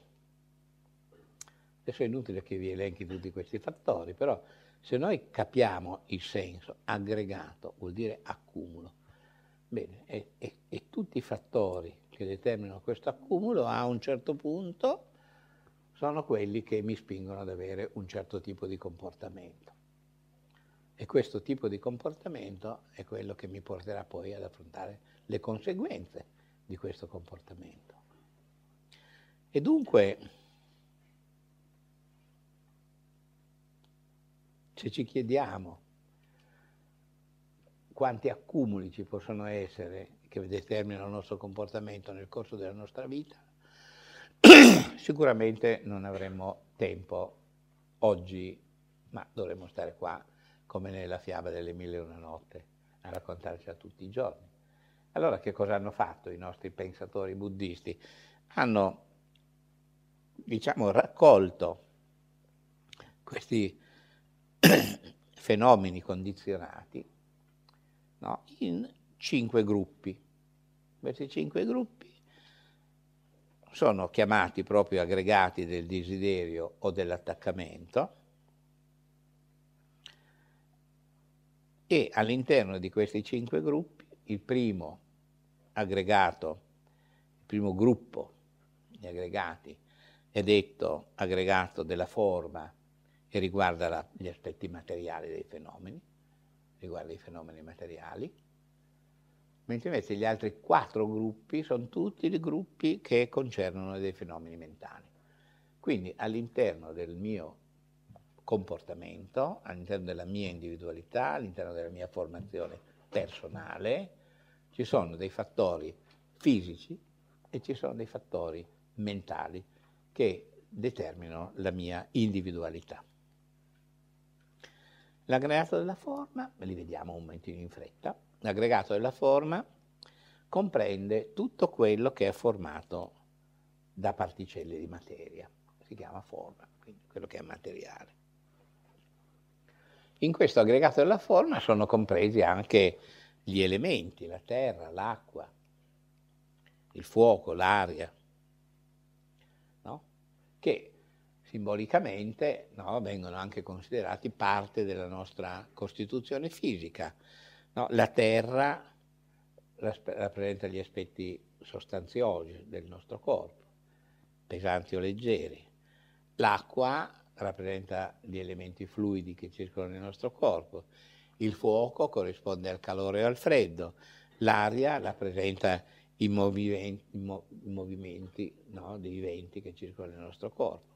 Adesso è inutile che vi elenchi tutti questi fattori, però se noi capiamo il senso, aggregato vuol dire accumulo, bene, e, e, e tutti i fattori che determinano questo accumulo a un certo punto sono quelli che mi spingono ad avere un certo tipo di comportamento. E questo tipo di comportamento è quello che mi porterà poi ad affrontare le conseguenze di questo comportamento. E dunque Se ci chiediamo quanti accumuli ci possono essere che determinano il nostro comportamento nel corso della nostra vita, [clears throat] sicuramente non avremo tempo oggi, ma dovremmo stare qua come nella fiaba delle mille e una notte a raccontarci tutti i giorni. Allora che cosa hanno fatto i nostri pensatori buddisti? Hanno, diciamo, raccolto questi [coughs] fenomeni condizionati no? in cinque gruppi. Questi cinque gruppi sono chiamati proprio aggregati del desiderio o dell'attaccamento e all'interno di questi cinque gruppi il primo aggregato, il primo gruppo di aggregati è detto aggregato della forma e riguarda la, gli aspetti materiali dei fenomeni, riguarda i fenomeni materiali, mentre invece gli altri quattro gruppi sono tutti i gruppi che concernono dei fenomeni mentali. Quindi all'interno del mio comportamento, all'interno della mia individualità, all'interno della mia formazione personale, ci sono dei fattori fisici e ci sono dei fattori mentali che determinano la mia individualità. L'aggregato della forma, li vediamo un momentino in fretta, l'aggregato della forma comprende tutto quello che è formato da particelle di materia. si chiama forma, quindi quello che è materiale. In questo aggregato della forma sono compresi anche gli elementi, la terra, l'acqua, il fuoco, l'aria, no? che simbolicamente no, vengono anche considerati parte della nostra costituzione fisica. No? La terra rappresenta gli aspetti sostanziosi del nostro corpo, pesanti o leggeri. L'acqua rappresenta gli elementi fluidi che circolano nel nostro corpo. Il fuoco corrisponde al calore e al freddo. L'aria rappresenta i movimenti, i mo- i movimenti no, dei venti che circolano nel nostro corpo.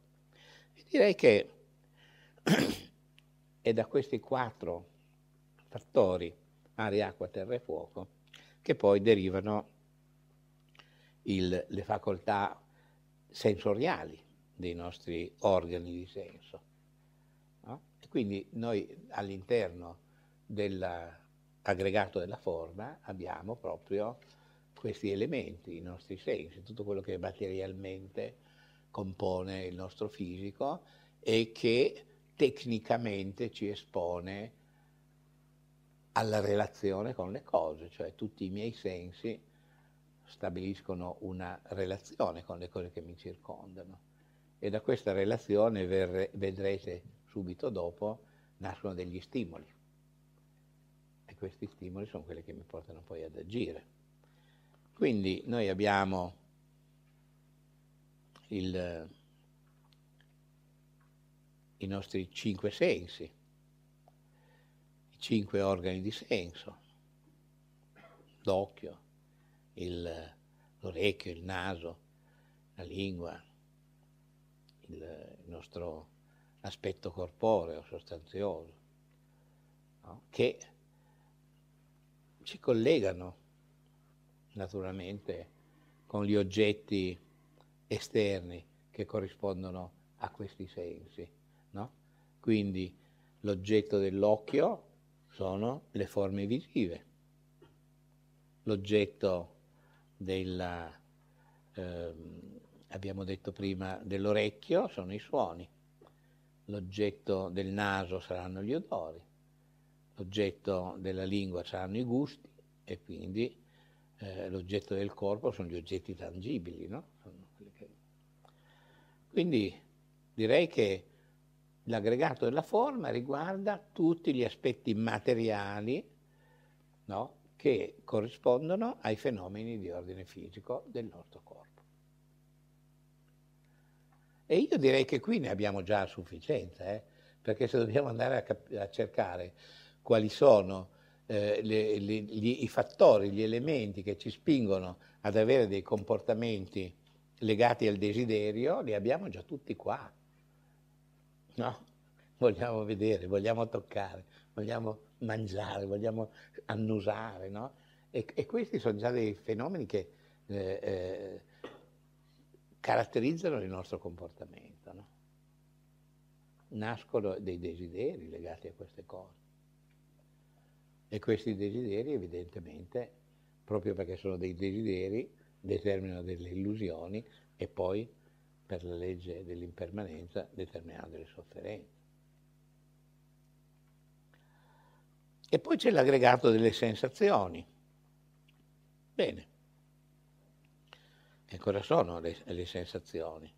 Direi che [clears throat] è da questi quattro fattori, aria, acqua, terra e fuoco, che poi derivano il, le facoltà sensoriali dei nostri organi di senso. No? Quindi noi all'interno dell'aggregato della forma abbiamo proprio questi elementi, i nostri sensi, tutto quello che materialmente compone il nostro fisico e che tecnicamente ci espone alla relazione con le cose, cioè tutti i miei sensi stabiliscono una relazione con le cose che mi circondano e da questa relazione verre, vedrete subito dopo nascono degli stimoli e questi stimoli sono quelli che mi portano poi ad agire. Quindi noi abbiamo il, i nostri cinque sensi, i cinque organi di senso, l'occhio, il, l'orecchio, il naso, la lingua, il, il nostro aspetto corporeo, sostanzioso, no? che ci collegano naturalmente con gli oggetti esterni che corrispondono a questi sensi. No? Quindi l'oggetto dell'occhio sono le forme visive, l'oggetto della, ehm, abbiamo detto prima, dell'orecchio sono i suoni, l'oggetto del naso saranno gli odori, l'oggetto della lingua saranno i gusti e quindi eh, l'oggetto del corpo sono gli oggetti tangibili, no? Quindi direi che l'aggregato della forma riguarda tutti gli aspetti materiali no? che corrispondono ai fenomeni di ordine fisico del nostro corpo. E io direi che qui ne abbiamo già a sufficienza, eh? perché se dobbiamo andare a, cap- a cercare quali sono eh, le, le, gli, i fattori, gli elementi che ci spingono ad avere dei comportamenti legati al desiderio, li abbiamo già tutti qua. No? Vogliamo vedere, vogliamo toccare, vogliamo mangiare, vogliamo annusare, no? E, e questi sono già dei fenomeni che eh, eh, caratterizzano il nostro comportamento. No? Nascono dei desideri legati a queste cose. E questi desideri evidentemente, proprio perché sono dei desideri, determinano delle illusioni e poi, per la legge dell'impermanenza, determinano delle sofferenze. E poi c'è l'aggregato delle sensazioni. Bene. E cosa sono le, le sensazioni?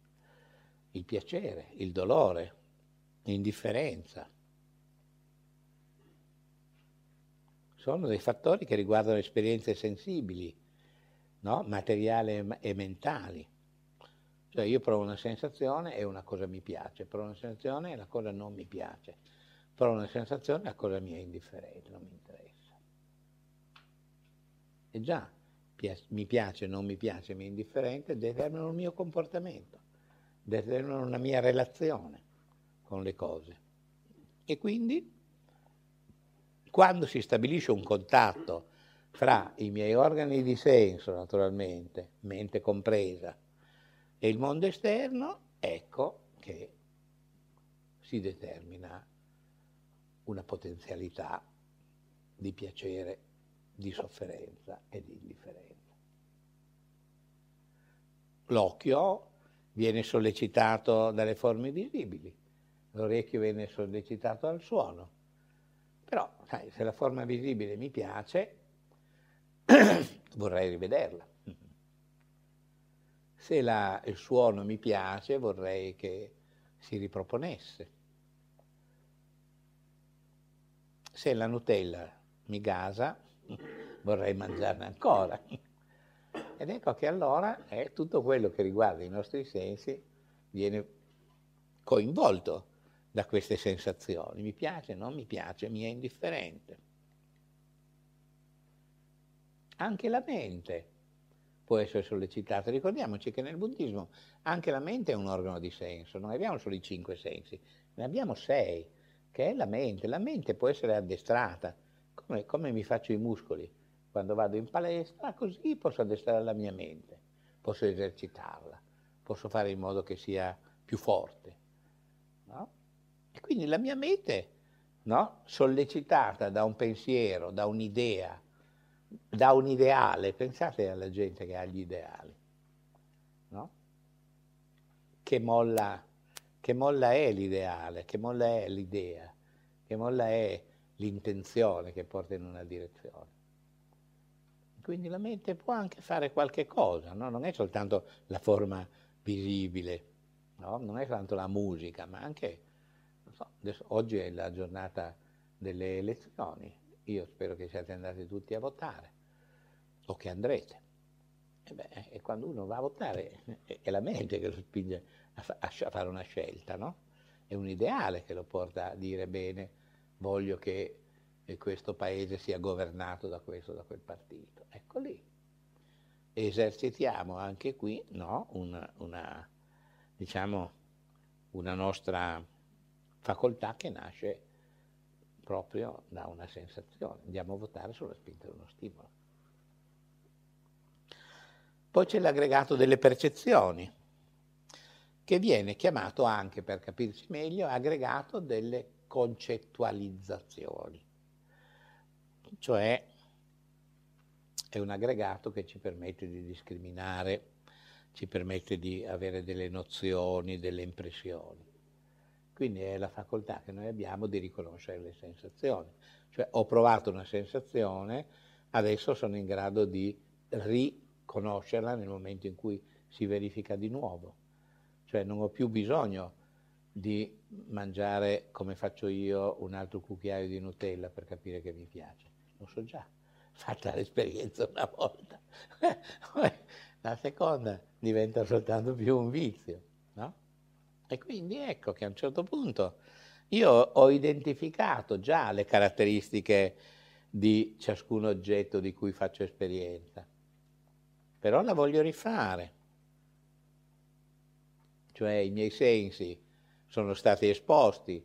Il piacere, il dolore, l'indifferenza, sono dei fattori che riguardano esperienze sensibili, no? materiali e mentali. Cioè io provo una sensazione e una cosa mi piace, provo una sensazione e la cosa non mi piace, provo una sensazione e la cosa mi è indifferente, non mi interessa. E già, mi piace, non mi piace, mi è indifferente, determinano il mio comportamento, determinano la mia relazione con le cose. E quindi quando si stabilisce un contatto fra i miei organi di senso, naturalmente, mente compresa, e il mondo esterno, ecco che si determina una potenzialità di piacere, di sofferenza e di indifferenza. L'occhio viene sollecitato dalle forme visibili, l'orecchio viene sollecitato dal suono. Però, sai, se la forma visibile mi piace, vorrei rivederla. Se la, il suono mi piace, vorrei che si riproponesse. Se la Nutella mi gasa, vorrei mangiarne ancora. Ed ecco che allora eh, tutto quello che riguarda i nostri sensi viene coinvolto da queste sensazioni. Mi piace, non mi piace, mi è indifferente. Anche la mente può essere sollecitata. Ricordiamoci che nel buddismo anche la mente è un organo di senso, non abbiamo solo i cinque sensi, ne abbiamo sei, che è la mente. La mente può essere addestrata, come, come mi faccio i muscoli quando vado in palestra, così posso addestrare la mia mente, posso esercitarla, posso fare in modo che sia più forte. No? E quindi la mia mente, no? sollecitata da un pensiero, da un'idea, da un ideale, pensate alla gente che ha gli ideali, no? che, molla, che molla è l'ideale, che molla è l'idea, che molla è l'intenzione che porta in una direzione. Quindi la mente può anche fare qualche cosa, no? non è soltanto la forma visibile, no? non è soltanto la musica, ma anche, so, adesso, oggi è la giornata delle elezioni, io spero che siate andati tutti a votare o che andrete. E, beh, e quando uno va a votare è la mente che lo spinge a, a fare una scelta, no? È un ideale che lo porta a dire bene, voglio che questo paese sia governato da questo o da quel partito. Ecco lì. Esercitiamo anche qui no, una, una, diciamo, una nostra facoltà che nasce proprio da una sensazione. Andiamo a votare sulla spinta di uno stimolo. Poi c'è l'aggregato delle percezioni, che viene chiamato anche, per capirci meglio, aggregato delle concettualizzazioni. Cioè è un aggregato che ci permette di discriminare, ci permette di avere delle nozioni, delle impressioni. Quindi è la facoltà che noi abbiamo di riconoscere le sensazioni. Cioè ho provato una sensazione, adesso sono in grado di riconoscerla nel momento in cui si verifica di nuovo. Cioè non ho più bisogno di mangiare come faccio io un altro cucchiaio di Nutella per capire che mi piace. Lo so già, [laughs] fatta l'esperienza una volta. [laughs] La seconda diventa soltanto più un vizio. E quindi ecco che a un certo punto io ho identificato già le caratteristiche di ciascun oggetto di cui faccio esperienza, però la voglio rifare. Cioè i miei sensi sono stati esposti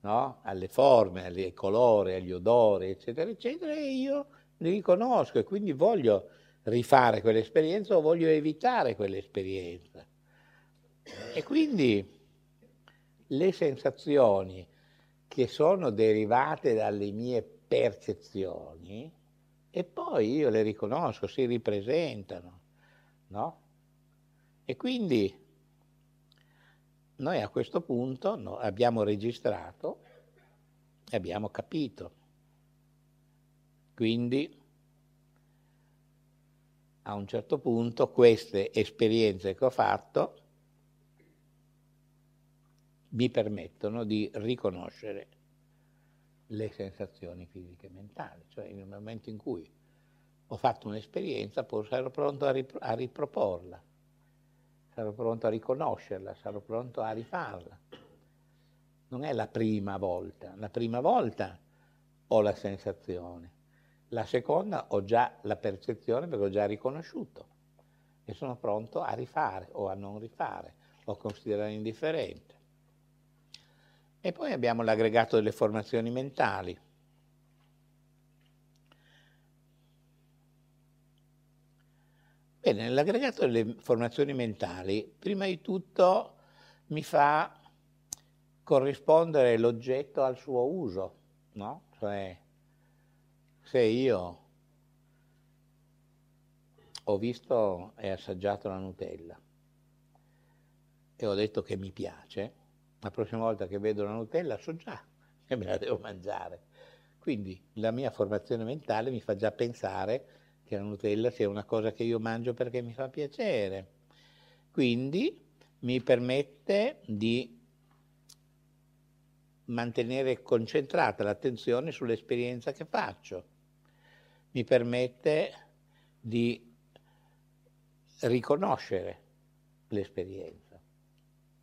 no? alle forme, ai colori, agli odori, eccetera, eccetera, e io li riconosco e quindi voglio rifare quell'esperienza o voglio evitare quell'esperienza. E quindi le sensazioni che sono derivate dalle mie percezioni e poi io le riconosco, si ripresentano, no? E quindi noi a questo punto no, abbiamo registrato e abbiamo capito. Quindi a un certo punto queste esperienze che ho fatto mi permettono di riconoscere le sensazioni fisiche e mentali, cioè nel momento in cui ho fatto un'esperienza sarò pronto a, rip- a riproporla, sarò pronto a riconoscerla, sarò pronto a rifarla. Non è la prima volta, la prima volta ho la sensazione, la seconda ho già la percezione perché ho già riconosciuto e sono pronto a rifare o a non rifare o a considerare indifferente. E poi abbiamo l'aggregato delle formazioni mentali. Bene, nell'aggregato delle formazioni mentali, prima di tutto mi fa corrispondere l'oggetto al suo uso, no? Cioè, se io ho visto e assaggiato la Nutella, e ho detto che mi piace, la prossima volta che vedo la Nutella so già che me la devo mangiare. Quindi la mia formazione mentale mi fa già pensare che la Nutella sia una cosa che io mangio perché mi fa piacere. Quindi mi permette di mantenere concentrata l'attenzione sull'esperienza che faccio, mi permette di riconoscere l'esperienza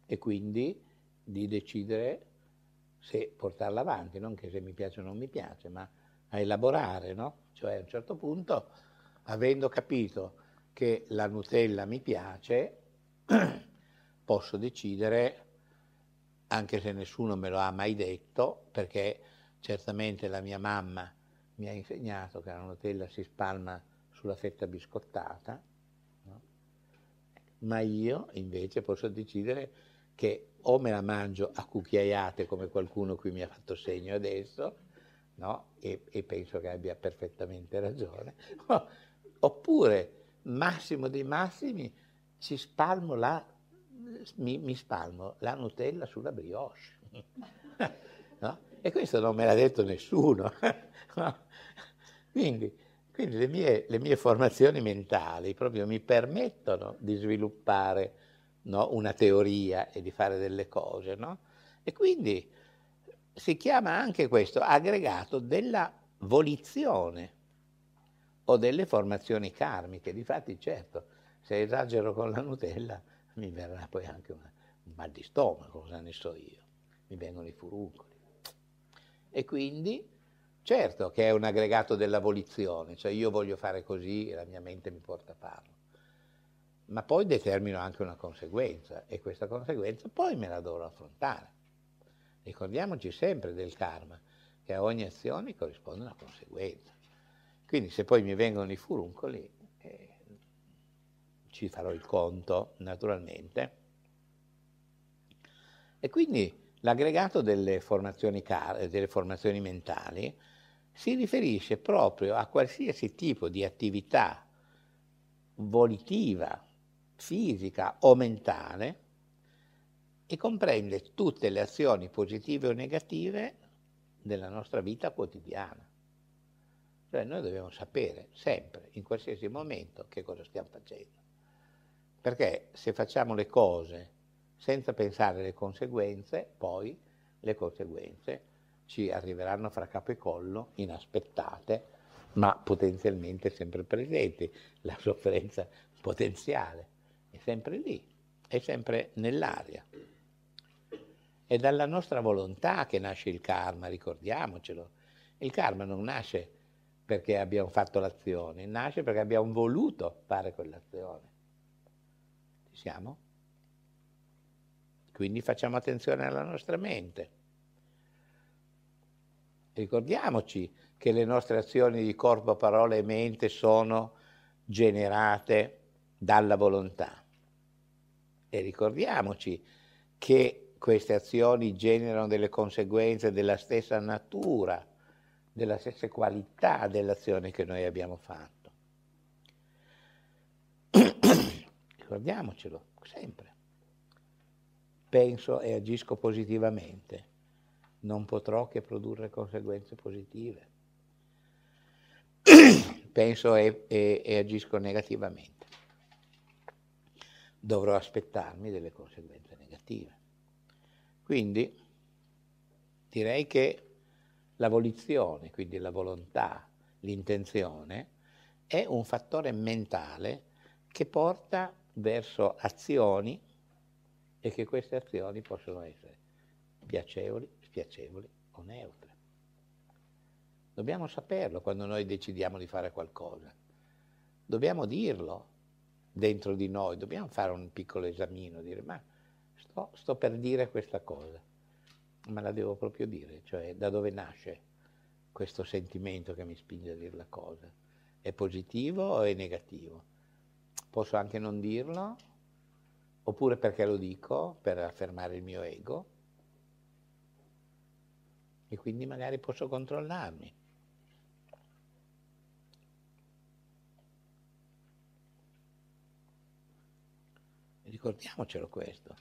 e quindi di decidere se portarla avanti, non che se mi piace o non mi piace, ma a elaborare, no? Cioè a un certo punto, avendo capito che la Nutella mi piace, [clears throat] posso decidere, anche se nessuno me lo ha mai detto, perché certamente la mia mamma mi ha insegnato che la Nutella si spalma sulla fetta biscottata, no? ma io invece posso decidere che o me la mangio a cucchiaiate come qualcuno qui mi ha fatto segno adesso, no? e, e, penso che abbia perfettamente ragione, [laughs] oppure massimo dei massimi ci spalmo la mi, mi spalmo la Nutella sulla brioche. [laughs] no? E questo non me l'ha detto nessuno. [laughs] quindi, quindi le, mie, le, mie, formazioni mentali proprio mi permettono di sviluppare no, una teoria e di fare delle cose. No? E quindi si chiama anche questo aggregato della volizione o delle formazioni karmiche. Difatti, certo, se esagero con la Nutella mi verrà poi anche un mal di stomaco, cosa ne so io, mi vengono i furuncoli. E quindi, certo che è un aggregato della volizione, cioè io voglio fare così e la mia mente mi porta a farlo, ma poi determino anche una conseguenza e questa conseguenza poi me la dovrò affrontare. Ricordiamoci sempre del karma, che a ogni azione corrisponde una conseguenza. Quindi se poi mi vengono i furuncoli, eh, ci farò il conto naturalmente. E quindi l'aggregato delle formazioni, delle formazioni mentali si riferisce proprio a qualsiasi tipo di attività volitiva, fisica o mentale e comprende tutte le azioni positive o negative della nostra vita quotidiana. Cioè noi dobbiamo sapere sempre, in qualsiasi momento, che cosa stiamo facendo. Perché se facciamo le cose senza pensare alle conseguenze, poi le conseguenze ci arriveranno fra capo e collo, inaspettate, ma potenzialmente sempre presenti. La sofferenza potenziale sempre lì, è sempre nell'aria. È dalla nostra volontà che nasce il karma, ricordiamocelo. Il karma non nasce perché abbiamo fatto l'azione, nasce perché abbiamo voluto fare quell'azione. Siamo? Quindi facciamo attenzione alla nostra mente. Ricordiamoci che le nostre azioni di corpo, parola e mente sono generate dalla volontà. E ricordiamoci che queste azioni generano delle conseguenze della stessa natura, della stessa qualità dell'azione che noi abbiamo fatto. [coughs] ricordiamocelo sempre. Penso e agisco positivamente, non potrò che produrre conseguenze positive. [coughs] Penso e, e, e agisco negativamente, dovrò aspettarmi delle conseguenze negative. Quindi direi che la volizione, quindi la volontà, l'intenzione, è un fattore mentale che porta verso azioni e che queste azioni possono essere piacevoli, spiacevoli o neutre. Dobbiamo saperlo quando noi decidiamo di fare qualcosa. Dobbiamo dirlo dentro di noi, dobbiamo fare un piccolo esamino, dire ma sto, sto per dire questa cosa, ma la devo proprio dire, cioè da dove nasce questo sentimento che mi spinge a dire la cosa? È positivo o è negativo? posso anche non dirlo, oppure perché lo dico, per affermare il mio ego, e quindi magari posso controllarmi. Ricordiamocelo questo.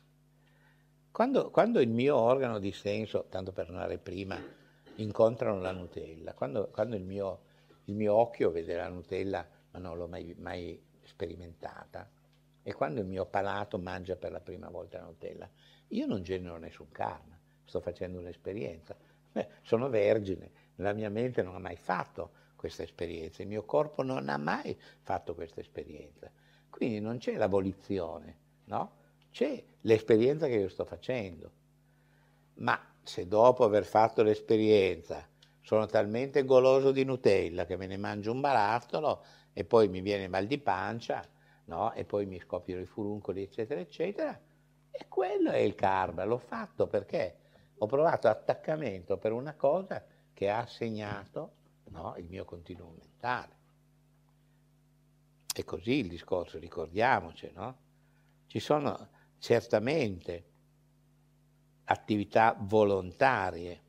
quando, quando, il mio organo di senso, tanto per andare prima, incontrano la Nutella, quando, quando il, mio, il, mio, occhio vede la Nutella, ma non l'ho mai, mai sperimentata, e quando il mio palato mangia per la prima volta la Nutella, io non genero nessun karma, sto facendo un'esperienza. Sono vergine, la mia mente non ha mai fatto questa esperienza, il mio corpo non ha mai fatto questa esperienza. Quindi non c'è l'abolizione, no? C'è l'esperienza che io sto facendo. Ma se dopo aver fatto l'esperienza sono talmente goloso di Nutella che me ne mangio un barattolo e poi mi viene mal di pancia, no? E poi mi scoppiano i furuncoli, eccetera, eccetera, e quello è il karma. L'ho fatto perché ho provato attaccamento per una cosa che ha segnato no? il mio continuo mentale. È così il discorso, ricordiamoci, no? Ci sono certamente attività volontarie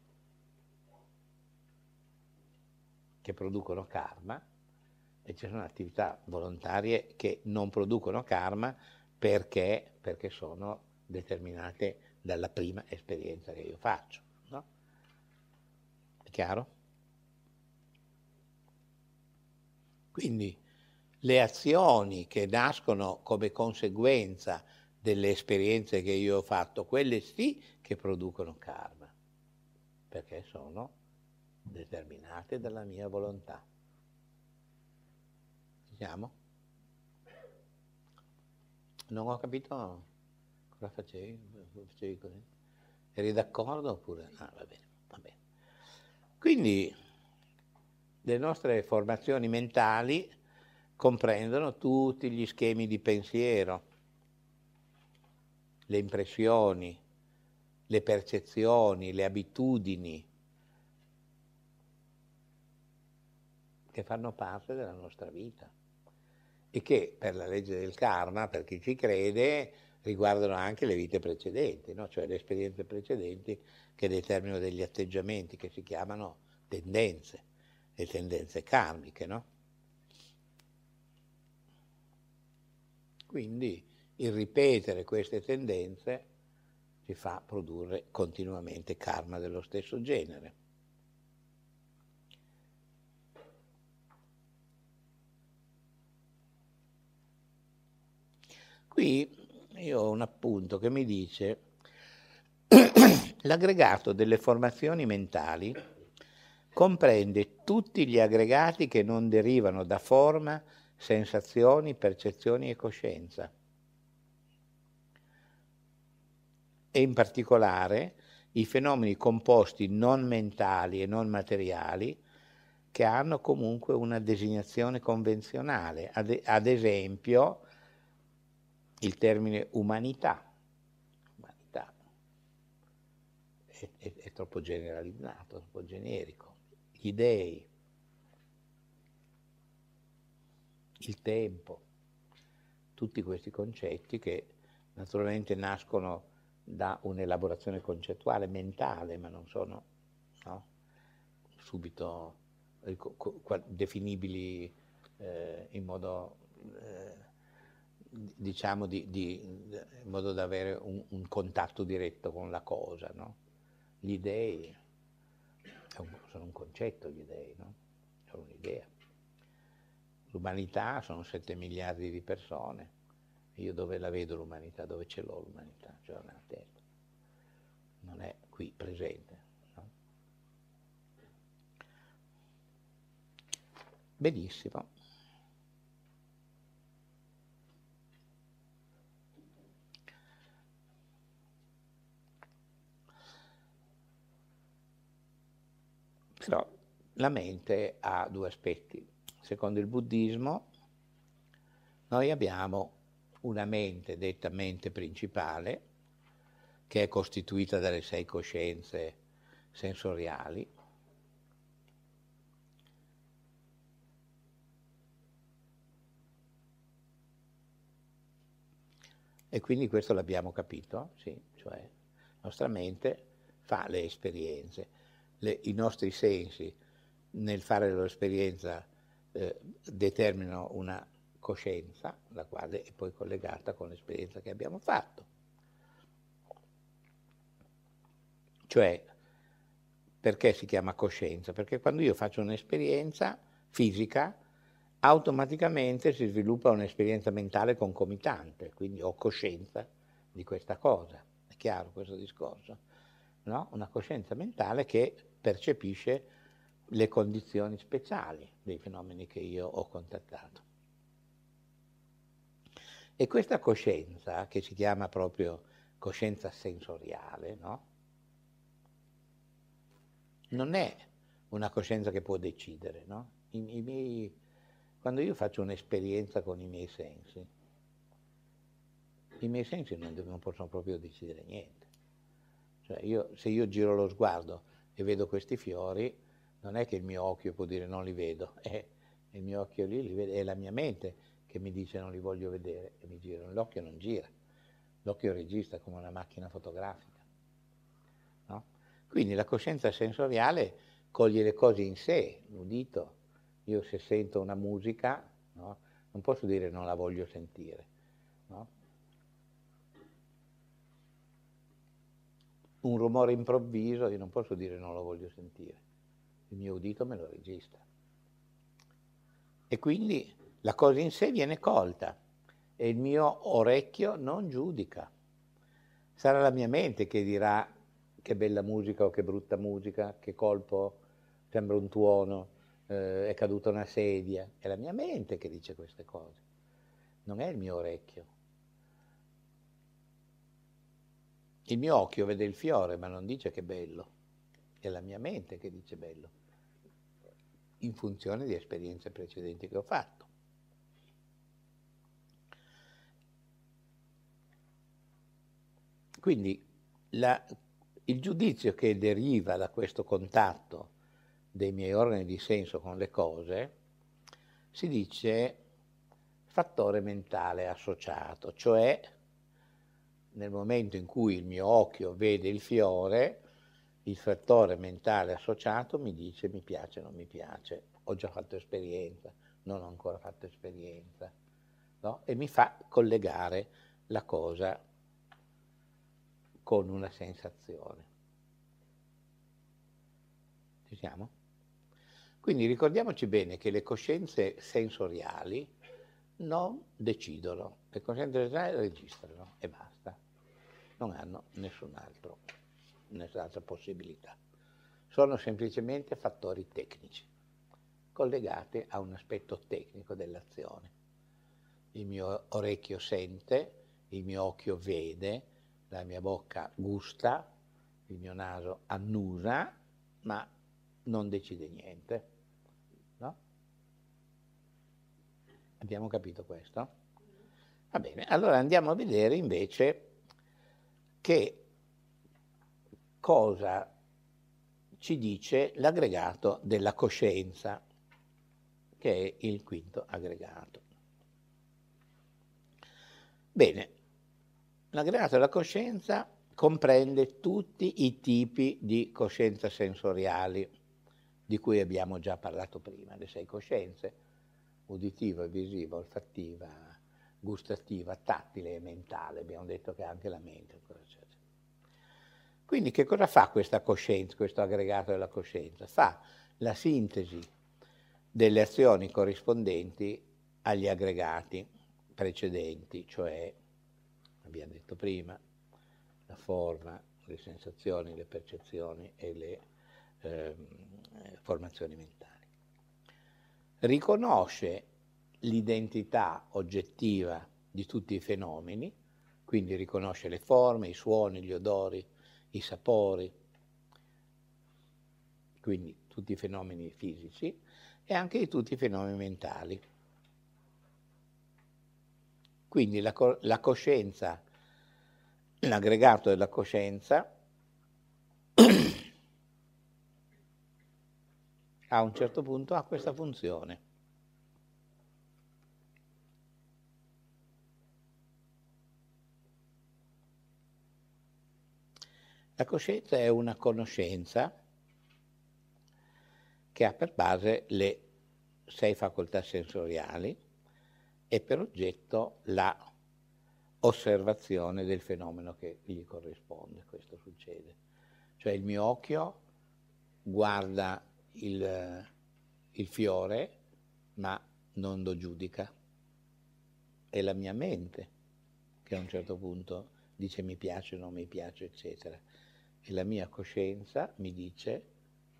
che producono karma e ci sono attività volontarie che non producono karma perché, perché sono determinate dalla prima esperienza che io faccio. No? È chiaro? Quindi le azioni che nascono come conseguenza delle esperienze che io ho fatto, quelle sì che producono karma, perché sono determinate dalla mia volontà. Siamo? Non ho capito cosa facevi, facevi così. Eri d'accordo oppure? Ah, va bene, va bene. Quindi le nostre formazioni mentali comprendono tutti gli schemi di pensiero, le impressioni, le percezioni, le abitudini che fanno parte della nostra vita e che per la legge del karma, per chi ci crede, riguardano anche le vite precedenti, no? cioè le esperienze precedenti che determinano degli atteggiamenti che si chiamano tendenze, le tendenze karmiche. No? Quindi il ripetere queste tendenze ci fa produrre continuamente karma dello stesso genere. Qui io ho un appunto che mi dice [coughs] l'aggregato delle formazioni mentali comprende tutti gli aggregati che non derivano da forma, sensazioni, percezioni e coscienza e in particolare i fenomeni composti non mentali e non materiali che hanno comunque una designazione convenzionale, ad, ad esempio il termine umanità. Umanità è, è, è troppo generalizzato, troppo generico. Gli dei, il tempo, tutti questi concetti che naturalmente nascono da un'elaborazione concettuale, mentale, ma non sono no, subito definibili eh, in modo, eh, diciamo, di, di, in modo da avere un, un, contatto diretto con la cosa. No? Gli un, sono un concetto, gli dei, no? sono un'idea. L'umanità sono 7 miliardi di persone io dove la vedo l'umanità? Dove ce l'ho l'umanità? L'ho nella testa. Non è qui presente. No? Benissimo. Però la mente ha due aspetti. Secondo il buddismo noi abbiamo una mente detta mente principale, che è costituita dalle sei coscienze sensoriali, E quindi questo l'abbiamo capito, sì, cioè la nostra mente fa le esperienze, le, i nostri sensi nel fare l'esperienza eh, determinano una coscienza, la quale è poi collegata con l'esperienza che abbiamo fatto. Cioè, perché si chiama coscienza? Perché quando io faccio un'esperienza fisica, automaticamente si sviluppa un'esperienza mentale concomitante, quindi ho coscienza di questa cosa. È chiaro questo discorso? No? Una coscienza mentale che percepisce le condizioni speciali dei fenomeni che io ho contattato. E questa coscienza, che si chiama proprio coscienza sensoriale, no? non è una coscienza che può decidere. No? I, i miei, quando io faccio un'esperienza con i miei sensi, i miei sensi non, non possono proprio decidere niente. Cioè io, se io giro lo sguardo e vedo questi fiori, non è che il mio occhio può dire non li vedo, [laughs] è il mio occhio lì li vede, è la mia mente che mi dice non li voglio vedere e mi girano. L'occhio non gira, l'occhio registra come una macchina fotografica. No? Quindi la coscienza sensoriale coglie le cose in sé, l'udito. Io se sento una musica, no? non posso dire non la voglio sentire. No? Un rumore improvviso, io non posso dire non lo voglio sentire il mio udito me lo registra. E quindi la cosa in sé viene colta e il mio orecchio non giudica. Sarà la mia mente che dirà che bella musica o che brutta musica, che colpo, sembra un tuono, eh, è caduta una sedia. È la mia mente che dice queste cose, non è il mio orecchio. Il mio occhio vede il fiore ma non dice che bello, è la mia mente che dice bello in funzione di esperienze precedenti che ho fatto. Quindi la, il giudizio che deriva da questo contatto dei miei organi di senso con le cose si dice fattore mentale associato, cioè nel momento in cui il mio occhio vede il fiore, il fattore mentale associato mi dice mi piace non mi piace, ho già fatto esperienza, non ho ancora fatto esperienza, no? e mi fa collegare la cosa con una sensazione. Ci siamo? Quindi ricordiamoci bene che le coscienze sensoriali non decidono, le coscienze sensoriali registrano e basta, non hanno nessun altro nessun'altra possibilità. Sono semplicemente fattori tecnici, collegati a un aspetto tecnico dell'azione. Il mio orecchio sente, il mio occhio vede, la mia bocca gusta, il mio naso annusa, ma non decide niente. No? Abbiamo capito questo? Va bene, allora andiamo a vedere invece che cosa ci dice l'aggregato della coscienza, che è il quinto aggregato. Bene, l'aggregato della coscienza comprende tutti i tipi di coscienza sensoriali di cui abbiamo già parlato prima, le sei coscienze, uditiva, visiva, olfattiva, gustativa, tattile e mentale, abbiamo detto che anche la mente, eccetera. Quindi che cosa fa questa coscienza, questo aggregato della coscienza? Fa la sintesi delle azioni corrispondenti agli aggregati precedenti, cioè, abbiamo detto prima, la forma, le sensazioni, le percezioni e le eh, formazioni mentali. Riconosce l'identità oggettiva di tutti i fenomeni, quindi riconosce le forme, i suoni, gli odori, i sapori, quindi tutti i fenomeni fisici e anche di tutti i fenomeni mentali. Quindi la, la coscienza, l'aggregato della coscienza [clears throat] a un certo punto ha questa funzione. La coscienza è una conoscenza che ha per base le sei facoltà sensoriali e per oggetto la osservazione del fenomeno che gli corrisponde. Questo succede. Cioè il mio occhio guarda il, il fiore, ma non lo giudica. È la mia mente che a un certo punto dice mi piace, non mi piace, eccetera. E la mia coscienza mi dice,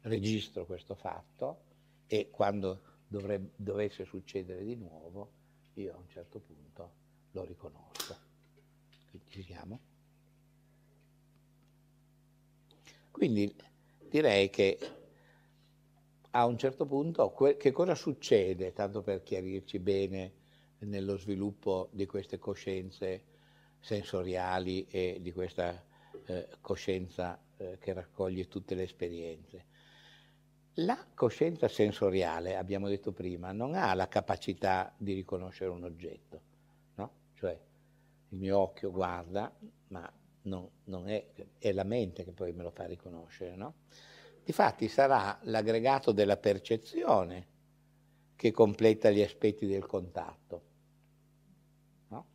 registro questo fatto e quando dovrebbe, dovesse succedere di nuovo, io a un certo punto lo riconosco. Ci siamo? Quindi direi che a un certo punto che cosa succede, tanto per chiarirci bene nello sviluppo di queste coscienze sensoriali e di questa eh, coscienza eh, che raccoglie tutte le esperienze. La coscienza sensoriale, abbiamo detto prima, non ha la capacità di riconoscere un oggetto, no? Cioè il mio occhio guarda, ma non, non è, è, la mente che poi me lo fa riconoscere, no? Difatti sarà l'aggregato della percezione che completa gli aspetti del contatto, no?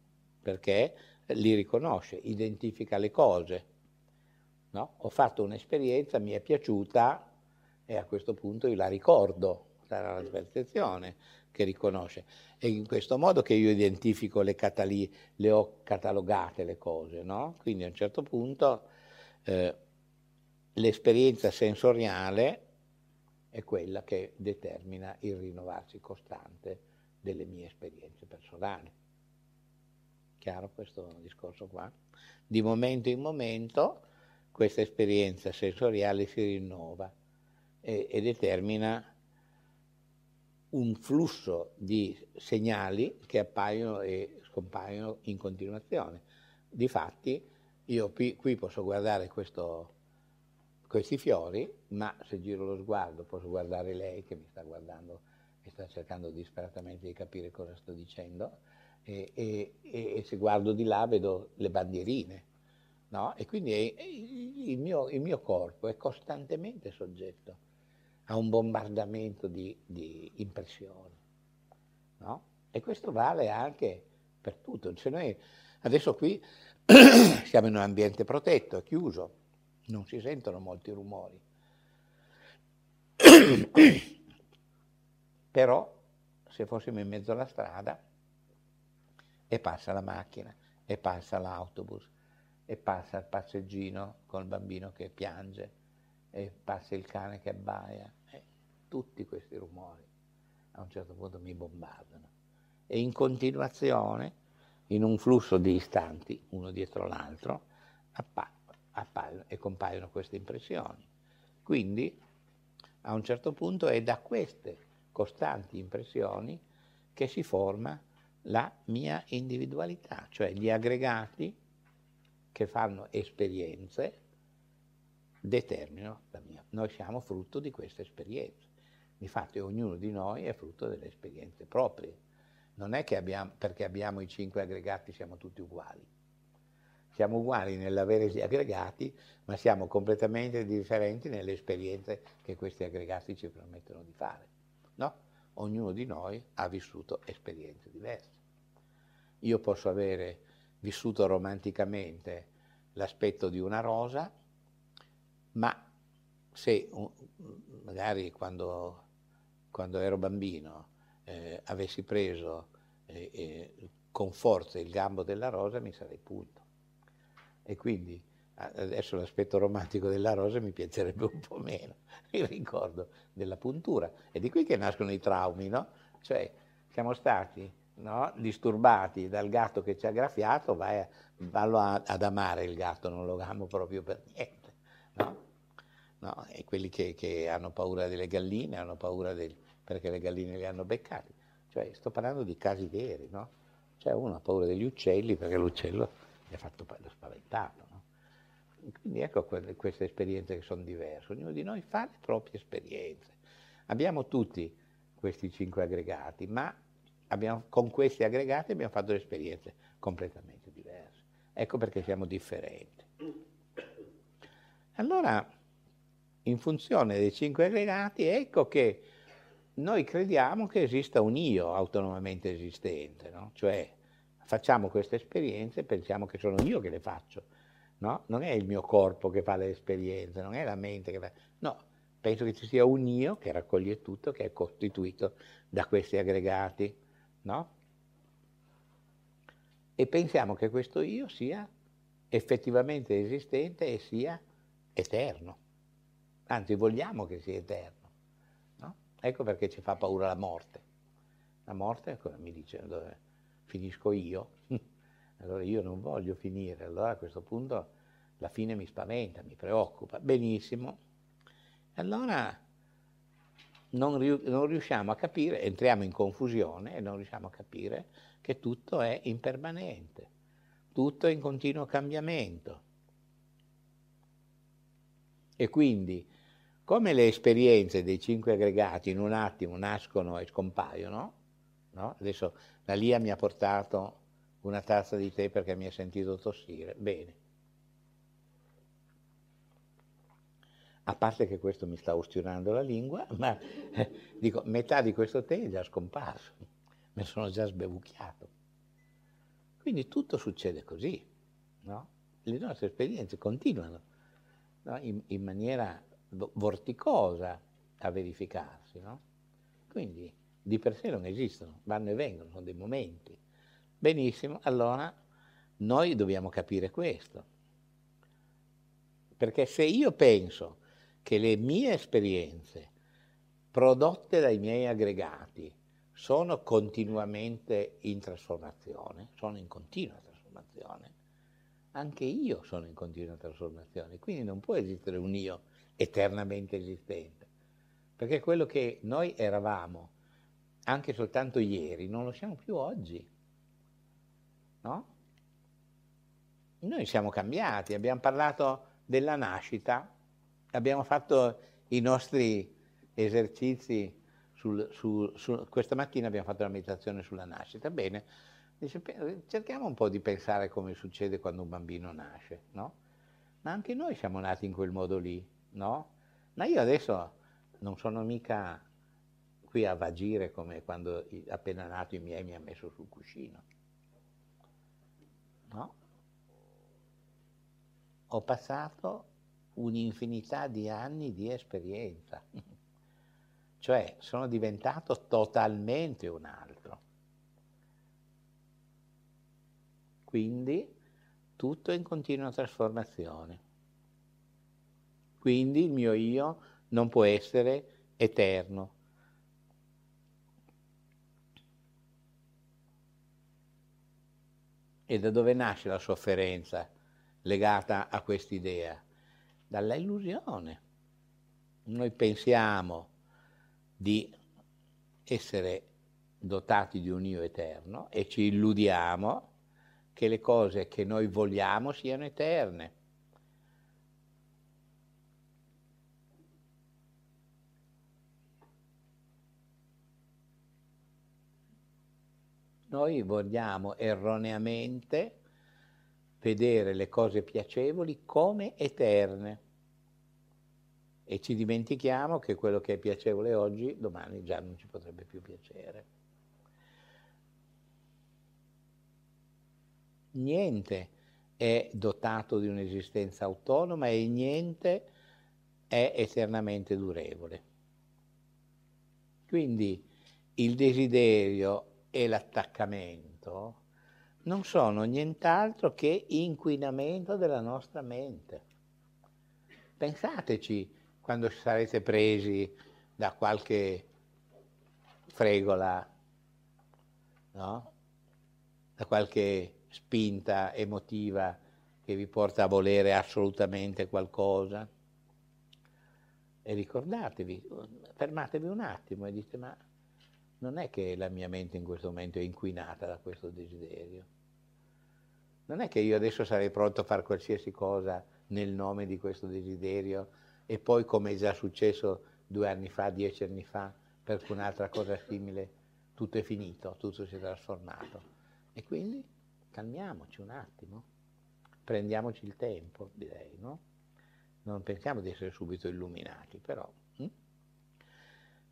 Perché li riconosce, identifica le cose. No? Ho fatto un'esperienza, mi è piaciuta e a questo punto io la ricordo, sarà la percezione che riconosce. È in questo modo che io identifico le, catali- le ho catalogate le cose, no? Quindi a un certo punto eh, l'esperienza sensoriale è quella che determina il rinnovarsi costante delle mie esperienze personali. Chiaro questo discorso qua? Di momento in momento questa esperienza sensoriale si rinnova e, e determina un flusso di segnali che appaiono e scompaiono in continuazione. Difatti, io qui, posso guardare questo, questi fiori, ma se giro lo sguardo posso guardare lei che mi sta guardando e sta cercando disperatamente di capire cosa sto dicendo e, e, e, se guardo di là vedo le bandierine, no? E quindi è, il, mio, il, mio, corpo è costantemente soggetto a un bombardamento di, di impressioni, no? E questo vale anche per tutto. Cioè noi adesso qui [clears throat] siamo in un ambiente protetto, chiuso, non si sentono molti rumori. [clears throat] Però se fossimo in mezzo alla strada e passa la macchina, e passa l'autobus, e passa il passeggino con il bambino che piange, e passa il cane che abbaia. E tutti questi rumori a un certo punto mi bombardano. E in continuazione, in un flusso di istanti, uno dietro l'altro, appaiono e compaiono queste impressioni. Quindi, a un certo punto è da queste costanti impressioni che si forma la mia individualità, cioè gli aggregati che fanno esperienze determinano la mia. Noi siamo frutto di queste esperienze. Infatti ognuno di noi è frutto delle esperienze proprie. Non è che abbiamo, perché abbiamo i cinque aggregati siamo tutti uguali. Siamo uguali nell'avere gli aggregati, ma siamo completamente differenti nelle esperienze che questi aggregati ci permettono di fare. No? ognuno di noi ha vissuto esperienze diverse. Io posso avere vissuto romanticamente l'aspetto di una rosa, ma se magari quando, quando ero bambino eh, avessi preso eh, eh, con forza il gambo della rosa mi sarei punto. E quindi adesso l'aspetto romantico della rosa mi piacerebbe un po' meno, [laughs] il ricordo della puntura. È di qui che nascono i traumi, no? Cioè, siamo stati no, disturbati dal gatto che ci ha graffiato, vai vallo a, ad amare il gatto, non lo amo proprio per niente, no? no? E quelli che, che, hanno paura delle galline hanno paura del, perché le galline li hanno beccati. Cioè, sto parlando di casi veri, no? Cioè, uno ha paura degli uccelli perché l'uccello gli ha fatto spaventato. Quindi ecco queste esperienze che sono diverse, ognuno di noi fa le proprie esperienze. Abbiamo tutti questi cinque aggregati, ma abbiamo, con questi aggregati abbiamo fatto delle esperienze completamente diverse. Ecco perché siamo differenti. Allora, in funzione dei cinque aggregati, ecco che noi crediamo che esista un io autonomamente esistente, no? cioè facciamo queste esperienze e pensiamo che sono io che le faccio no? Non è il mio corpo che fa le esperienze, non è la mente che fa... No, penso che ci sia un io che raccoglie tutto, che è costituito da questi aggregati, no? E pensiamo che questo io sia effettivamente esistente e sia eterno. Anzi, vogliamo che sia eterno. No? Ecco perché ci fa paura la morte. La morte mi dice dove finisco io. [laughs] allora io non voglio finire. Allora a questo punto la fine mi spaventa, mi preoccupa. Benissimo. Allora non, non riusciamo a capire, entriamo in confusione e non riusciamo a capire che tutto è impermanente, tutto è in continuo cambiamento. E quindi, come le esperienze dei cinque aggregati in un attimo nascono e scompaiono, no? adesso la Lia mi ha portato una tazza di tè perché mi ha sentito tossire, bene. A parte che questo mi sta ustionando la lingua, [laughs] ma eh, dico, metà di questo tè è già scomparso, me sono già sbevucchiato. Quindi tutto succede così, no? Le nostre esperienze continuano no? in, in, maniera vorticosa a verificarsi, no? Quindi di per sé non esistono, vanno e vengono, sono dei momenti. Benissimo, allora noi dobbiamo capire questo. Perché se io penso che le mie esperienze prodotte dai miei aggregati sono continuamente in trasformazione, sono in continua trasformazione, anche io sono in continua trasformazione, quindi non può esistere un io eternamente esistente, perché quello che noi eravamo anche soltanto ieri non lo siamo più oggi, no? Noi siamo cambiati, abbiamo parlato della nascita, abbiamo fatto i nostri esercizi sul, su, su, questa mattina abbiamo fatto la meditazione sulla nascita. Bene, dice, cerchiamo un po' di pensare come succede quando un bambino nasce, no? Ma anche noi siamo nati in quel modo lì, no? Ma io adesso non sono mica qui a vagire come quando appena nato i miei mi ha messo sul cuscino. No? Ho passato un'infinità di anni di esperienza. [laughs] Cioè sono diventato totalmente un altro. Quindi tutto è in continua trasformazione. Quindi il mio io non può essere eterno. E da dove nasce la sofferenza legata a quest'idea? Dalla illusione. Noi pensiamo di essere dotati di un io eterno e ci illudiamo che le cose che noi vogliamo siano eterne. Noi vogliamo erroneamente vedere le cose piacevoli come eterne e ci dimentichiamo che quello che è piacevole oggi, domani già non ci potrebbe più piacere. Niente è dotato di un'esistenza autonoma e niente è eternamente durevole. Quindi il desiderio e l'attaccamento non sono nient'altro che inquinamento della nostra mente. Pensateci quando sarete presi da qualche fregola, no? da qualche spinta emotiva che vi porta a volere assolutamente qualcosa. E ricordatevi, fermatevi un attimo e dite ma non è che la mia mente in questo momento è inquinata da questo desiderio. Non è che io adesso sarei pronto a fare qualsiasi cosa nel nome di questo desiderio e poi come è già successo due anni fa, dieci anni fa, per un'altra cosa simile, tutto è finito, tutto si è trasformato. E quindi calmiamoci un attimo, prendiamoci il tempo, direi, no? Non pensiamo di essere subito illuminati, però. Hm?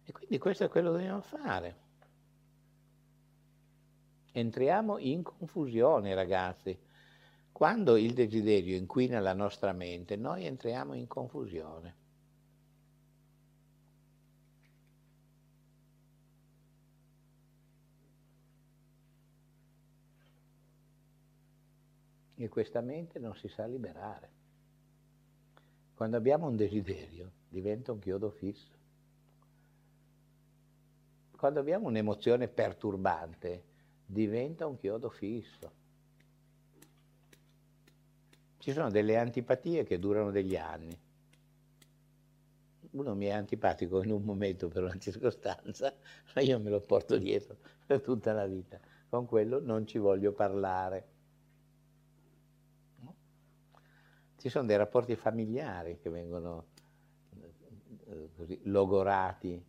E quindi questo è quello che dobbiamo fare. Entriamo in confusione, ragazzi. Quando il desiderio inquina la nostra mente, noi entriamo in confusione. E questa mente non si sa liberare. Quando abbiamo un desiderio diventa un chiodo fisso. Quando abbiamo un'emozione perturbante diventa un chiodo fisso. Ci sono delle antipatie che durano degli anni. Uno mi è antipatico in un momento per una circostanza, ma io me lo porto dietro per tutta la vita. Con quello non ci voglio parlare. Ci sono dei rapporti familiari che vengono eh, logorati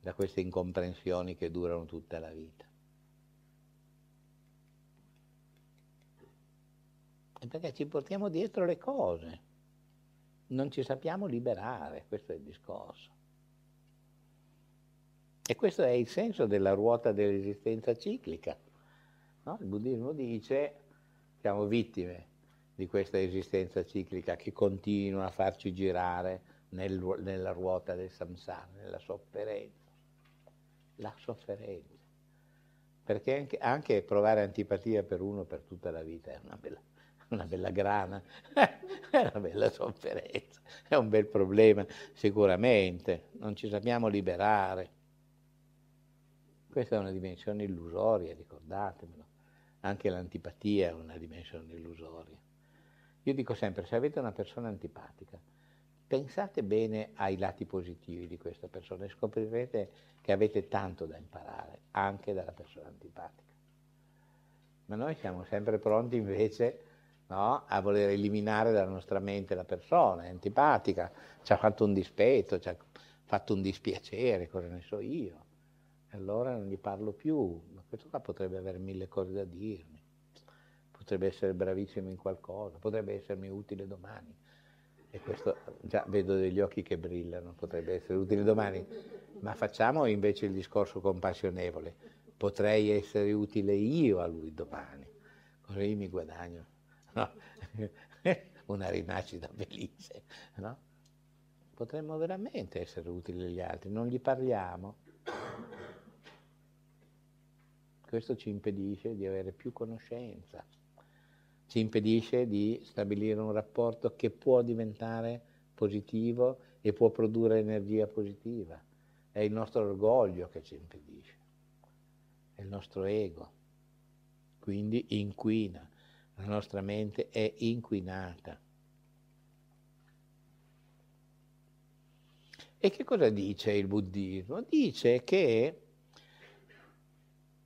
da queste incomprensioni che durano tutta la vita. E perché ci portiamo dietro le cose, non ci sappiamo liberare, questo è il discorso. E questo è il senso della ruota dell'esistenza ciclica. No? Il buddismo dice siamo vittime di questa esistenza ciclica che continua a farci girare nel, nella ruota del samsara, nella sofferenza. La sofferenza. Perché anche, anche, provare antipatia per uno per tutta la vita è una bella, una bella grana, [laughs] è una bella sofferenza, è un bel problema sicuramente, non ci sappiamo liberare. Questa è una dimensione illusoria, ricordatemelo. Anche l'antipatia è una dimensione illusoria. Io dico sempre, se avete una persona antipatica, pensate bene ai lati positivi di questa persona e scoprirete che avete tanto da imparare, anche dalla persona antipatica. Ma noi siamo sempre pronti invece no, a voler eliminare dalla nostra mente la persona, è antipatica, ci ha fatto un dispetto, ci ha fatto un dispiacere, cosa ne so io. Allora non gli parlo più, ma questo qua potrebbe avere mille cose da dirmi potrebbe essere bravissimo in qualcosa, potrebbe essermi utile domani. E questo già vedo degli occhi che brillano, potrebbe essere utile domani. Ma facciamo invece il discorso compassionevole. Potrei essere utile io a lui domani, così mi guadagno no? [laughs] una rinascita felice. No? Potremmo veramente essere utili agli altri, non gli parliamo. Questo ci impedisce di avere più conoscenza ci impedisce di stabilire un rapporto che può diventare positivo e può produrre energia positiva. È il nostro orgoglio che ci impedisce, è il nostro ego. Quindi inquina, la nostra mente è inquinata. E che cosa dice il buddismo? Dice che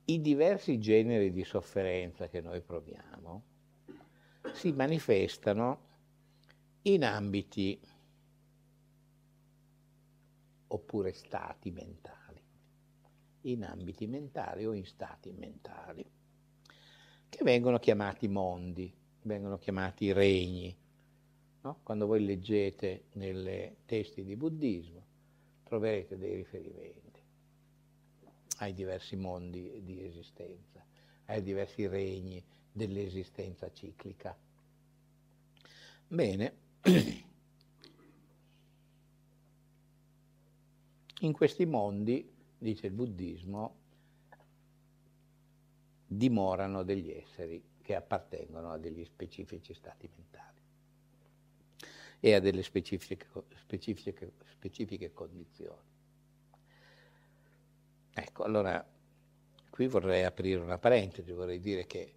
i diversi generi di sofferenza che noi proviamo, si manifestano in ambiti oppure stati mentali, in ambiti mentali o in stati mentali, che vengono chiamati mondi, vengono chiamati regni. No? Quando voi leggete nei testi di buddismo troverete dei riferimenti ai diversi mondi di esistenza, ai diversi regni dell'esistenza ciclica. Bene, [clears throat] in questi mondi, dice il buddismo, dimorano degli esseri che appartengono a degli specifici stati mentali e a delle specifiche, specifiche, specifiche condizioni. Ecco, allora qui vorrei aprire una parentesi, vorrei dire che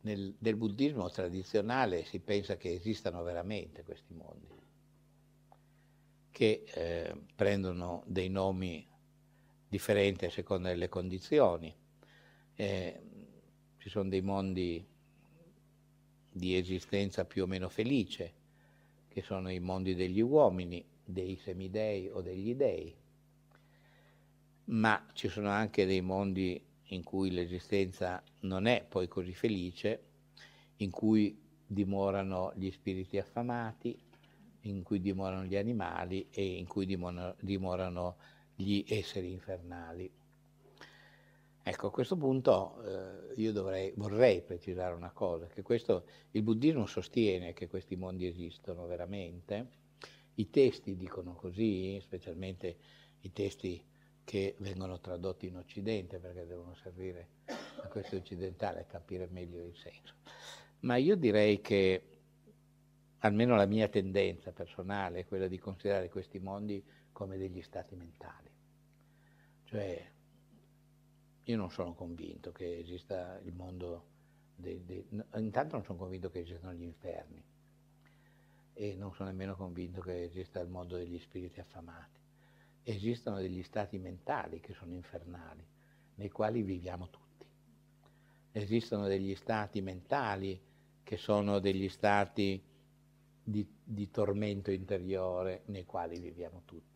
nel, nel buddismo tradizionale si pensa che esistano veramente questi mondi, che eh, prendono dei nomi differenti a seconda delle condizioni. Eh, ci sono dei mondi di esistenza più o meno felice, che sono i mondi degli uomini, dei semidei o degli dei, ma ci sono anche dei mondi in cui l'esistenza non è poi così felice, in cui dimorano gli spiriti affamati, in cui dimorano gli animali e in cui dimorano, gli esseri infernali. Ecco, a questo punto eh, io dovrei, vorrei precisare una cosa, che questo, il buddismo sostiene che questi mondi esistono veramente, i testi dicono così, specialmente i testi che vengono tradotti in Occidente perché devono servire a questi occidentali a capire meglio il senso. Ma io direi che almeno la mia tendenza personale è quella di considerare questi mondi come degli stati mentali. Cioè io non sono convinto che esista il mondo, dei, dei, intanto non sono convinto che esistano gli inferni e non sono nemmeno convinto che esista il mondo degli spiriti affamati. Esistono degli stati mentali che sono infernali, nei quali viviamo tutti. Esistono degli stati mentali che sono degli stati di, di tormento interiore nei quali viviamo tutti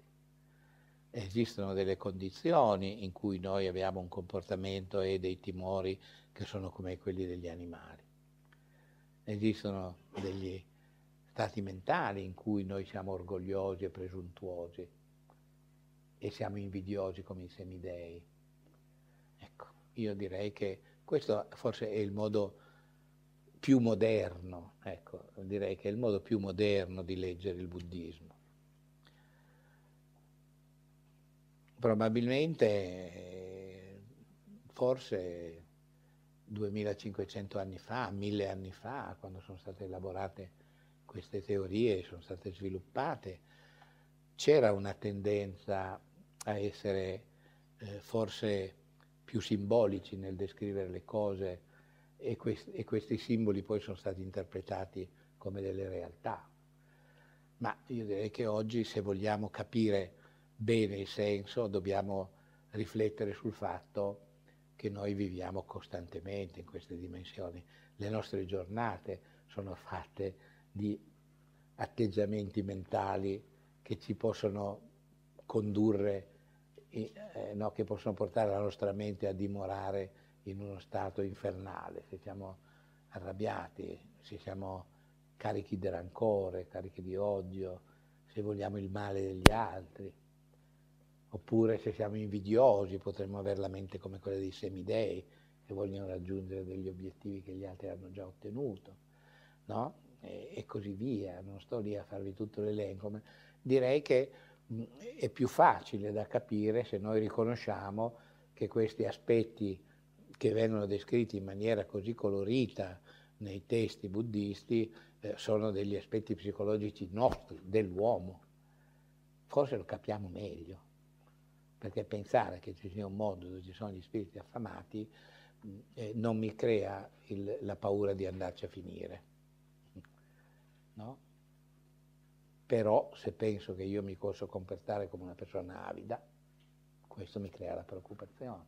esistono delle condizioni in cui noi abbiamo un comportamento e dei timori che sono come quelli degli animali. Esistono degli stati mentali in cui noi siamo orgogliosi e presuntuosi e siamo invidiosi come i semidei. Ecco, io direi che questo forse è il modo più moderno, ecco, direi che è il modo più moderno di leggere il buddismo. Probabilmente forse 2500 anni fa, 1000 anni fa, quando sono state elaborate queste teorie, sono state sviluppate, c'era una tendenza a essere eh, forse più simbolici nel descrivere le cose e, quest- e questi simboli poi sono stati interpretati come delle realtà. Ma io direi che oggi se vogliamo capire bene il senso, dobbiamo riflettere sul fatto che noi viviamo costantemente in queste dimensioni. Le nostre giornate sono fatte di atteggiamenti mentali che ci possono condurre, eh, no, che possono portare la nostra mente a dimorare in uno stato infernale, se siamo arrabbiati, se siamo carichi di rancore, carichi di odio, se vogliamo il male degli altri. Oppure se siamo invidiosi potremmo avere la mente come quella dei semidei che vogliono raggiungere degli obiettivi che gli altri hanno già ottenuto, no? e, e, così via. Non sto lì a farvi tutto l'elenco, ma direi che mh, è più facile da capire se noi riconosciamo che questi aspetti che vengono descritti in maniera così colorita nei testi buddisti eh, sono degli aspetti psicologici nostri, dell'uomo. Forse lo capiamo meglio perché pensare che ci sia un mondo dove ci sono gli spiriti affamati eh, non mi crea il, la paura di andarci a finire. No? Però se penso che io mi posso comportare come una persona avida, questo mi crea la preoccupazione,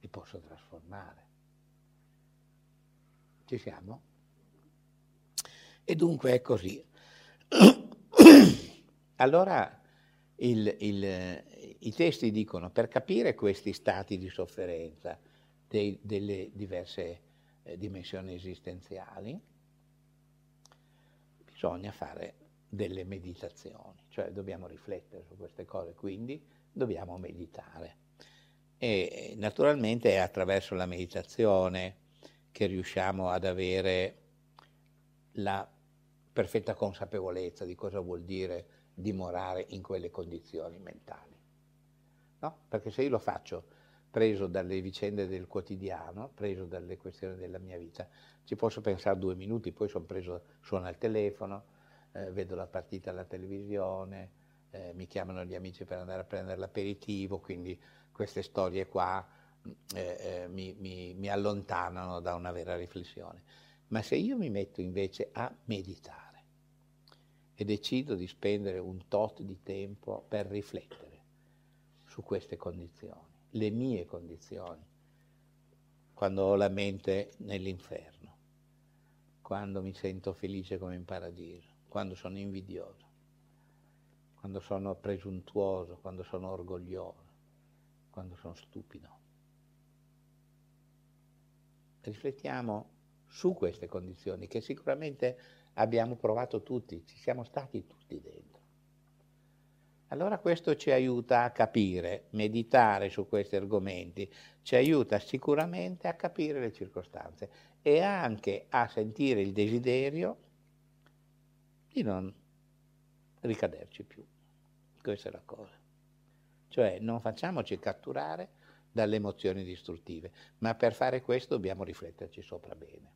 mi posso trasformare. Ci siamo? E dunque è così. [coughs] allora il, il, i testi dicono per capire questi stati di sofferenza dei, delle diverse eh, dimensioni esistenziali, bisogna fare delle meditazioni, cioè dobbiamo riflettere su queste cose, quindi dobbiamo meditare. E naturalmente è attraverso la meditazione che riusciamo ad avere la perfetta consapevolezza di cosa vuol dire dimorare in quelle condizioni mentali. No? Perché se io lo faccio preso dalle vicende del quotidiano, preso dalle questioni della mia vita, ci posso pensare due minuti, poi sono preso, suona il telefono, eh, vedo la partita alla televisione, eh, mi chiamano gli amici per andare a prendere l'aperitivo, quindi queste storie qua eh, eh mi, mi, mi allontanano da una vera riflessione. Ma se io mi metto invece a meditare, e decido di spendere un tot di tempo per riflettere su queste condizioni, le mie condizioni, quando ho la mente nell'inferno, quando mi sento felice come in paradiso, quando sono invidioso, quando sono presuntuoso, quando sono orgoglioso, quando sono stupido. Riflettiamo su queste condizioni che sicuramente abbiamo provato tutti, ci siamo stati tutti dentro. Allora questo ci aiuta a capire, meditare su questi argomenti, ci aiuta sicuramente a capire le circostanze e anche a sentire il desiderio di non ricaderci più. Questa è la cosa. Cioè non facciamoci catturare dalle emozioni distruttive, ma per fare questo dobbiamo rifletterci sopra bene.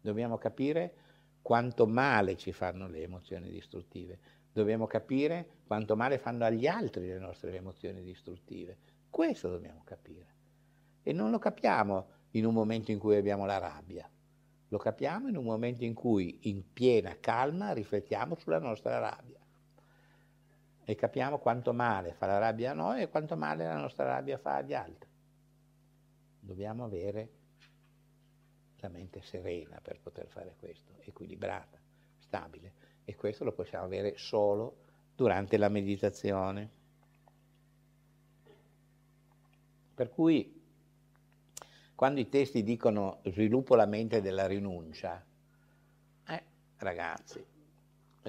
Dobbiamo capire quanto male ci fanno le emozioni distruttive, dobbiamo capire quanto male fanno agli altri le nostre emozioni distruttive. Questo dobbiamo capire. E non lo capiamo in un momento in cui abbiamo la rabbia, lo capiamo in un momento in cui in piena calma riflettiamo sulla nostra rabbia e capiamo quanto male fa la rabbia a noi e quanto male la nostra rabbia fa agli altri. Dobbiamo avere la mente serena per poter fare questo, equilibrata, stabile e questo lo possiamo avere solo durante la meditazione. Per cui quando i testi dicono sviluppo la mente della rinuncia, eh, ragazzi,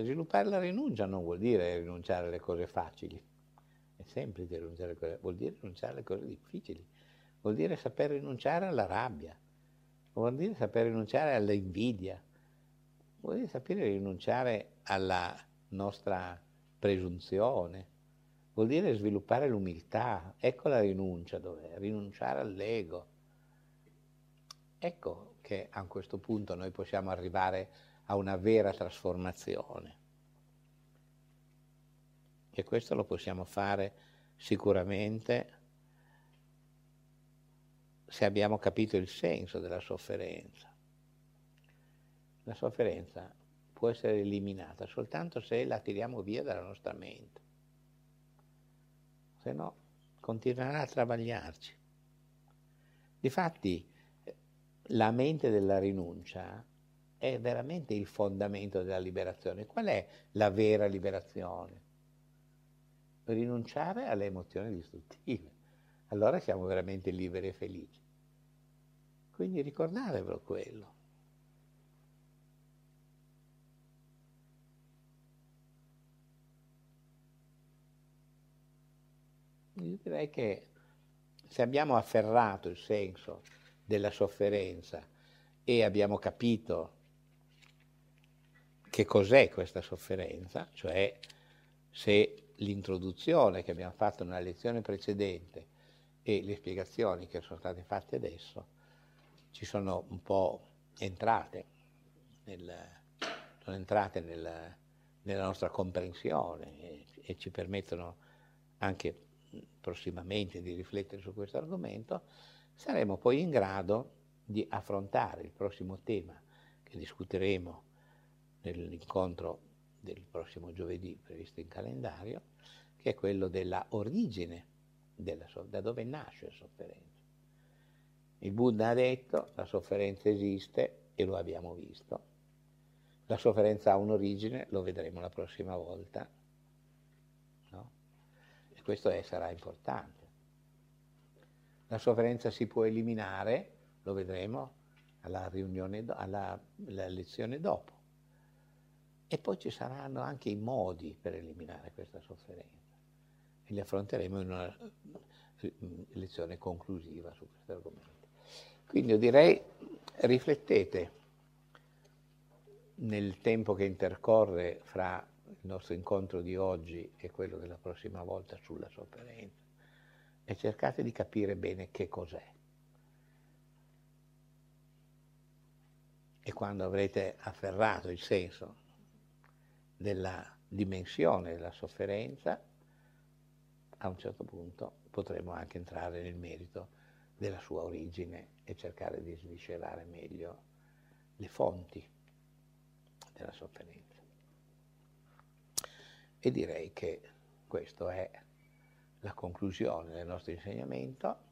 Sviluppare la rinuncia non vuol dire rinunciare alle cose facili, è semplice rinunciare alle cose, vuol dire rinunciare alle cose difficili, vuol dire saper rinunciare alla rabbia, vuol dire saper rinunciare all'invidia, vuol dire sapere rinunciare alla nostra presunzione, vuol dire sviluppare l'umiltà, ecco la rinuncia dov'è, rinunciare all'ego. Ecco che a questo punto noi possiamo arrivare a una vera trasformazione. E questo lo possiamo fare sicuramente se abbiamo capito il senso della sofferenza. La sofferenza può essere eliminata soltanto se la tiriamo via dalla nostra mente, se no continuerà a travagliarci. Difatti la mente della rinuncia è veramente il fondamento della liberazione. Qual è la vera liberazione? Rinunciare alle emozioni distruttive. Allora siamo veramente liberi e felici. Quindi ricordatevelo quello. Io direi che se abbiamo afferrato il senso della sofferenza e abbiamo capito che cos'è questa sofferenza, cioè se l'introduzione che abbiamo fatto nella lezione precedente e le spiegazioni che sono state fatte adesso ci sono un po' entrate, nel, sono entrate nel, nella nostra comprensione e, e ci permettono anche prossimamente di riflettere su questo argomento, saremo poi in grado di affrontare il prossimo tema che discuteremo nell'incontro del prossimo giovedì previsto in calendario, che è quello della origine, della, da dove nasce la sofferenza. Il Buddha ha detto la sofferenza esiste e lo abbiamo visto. La sofferenza ha un'origine, lo vedremo la prossima volta. Questo è, sarà importante. La sofferenza si può eliminare, lo vedremo alla, riunione, alla, alla lezione dopo. E poi ci saranno anche i modi per eliminare questa sofferenza e li affronteremo in una eh, lezione conclusiva su questo argomento. Quindi io direi riflettete nel tempo che intercorre fra nostro incontro di oggi e quello della prossima volta sulla sofferenza e cercate di capire bene che cos'è. E quando avrete afferrato il senso della dimensione della sofferenza, a un certo punto potremo anche entrare nel merito della sua origine e cercare di sviscerare meglio le fonti della sofferenza. E direi che questa è la conclusione del nostro insegnamento.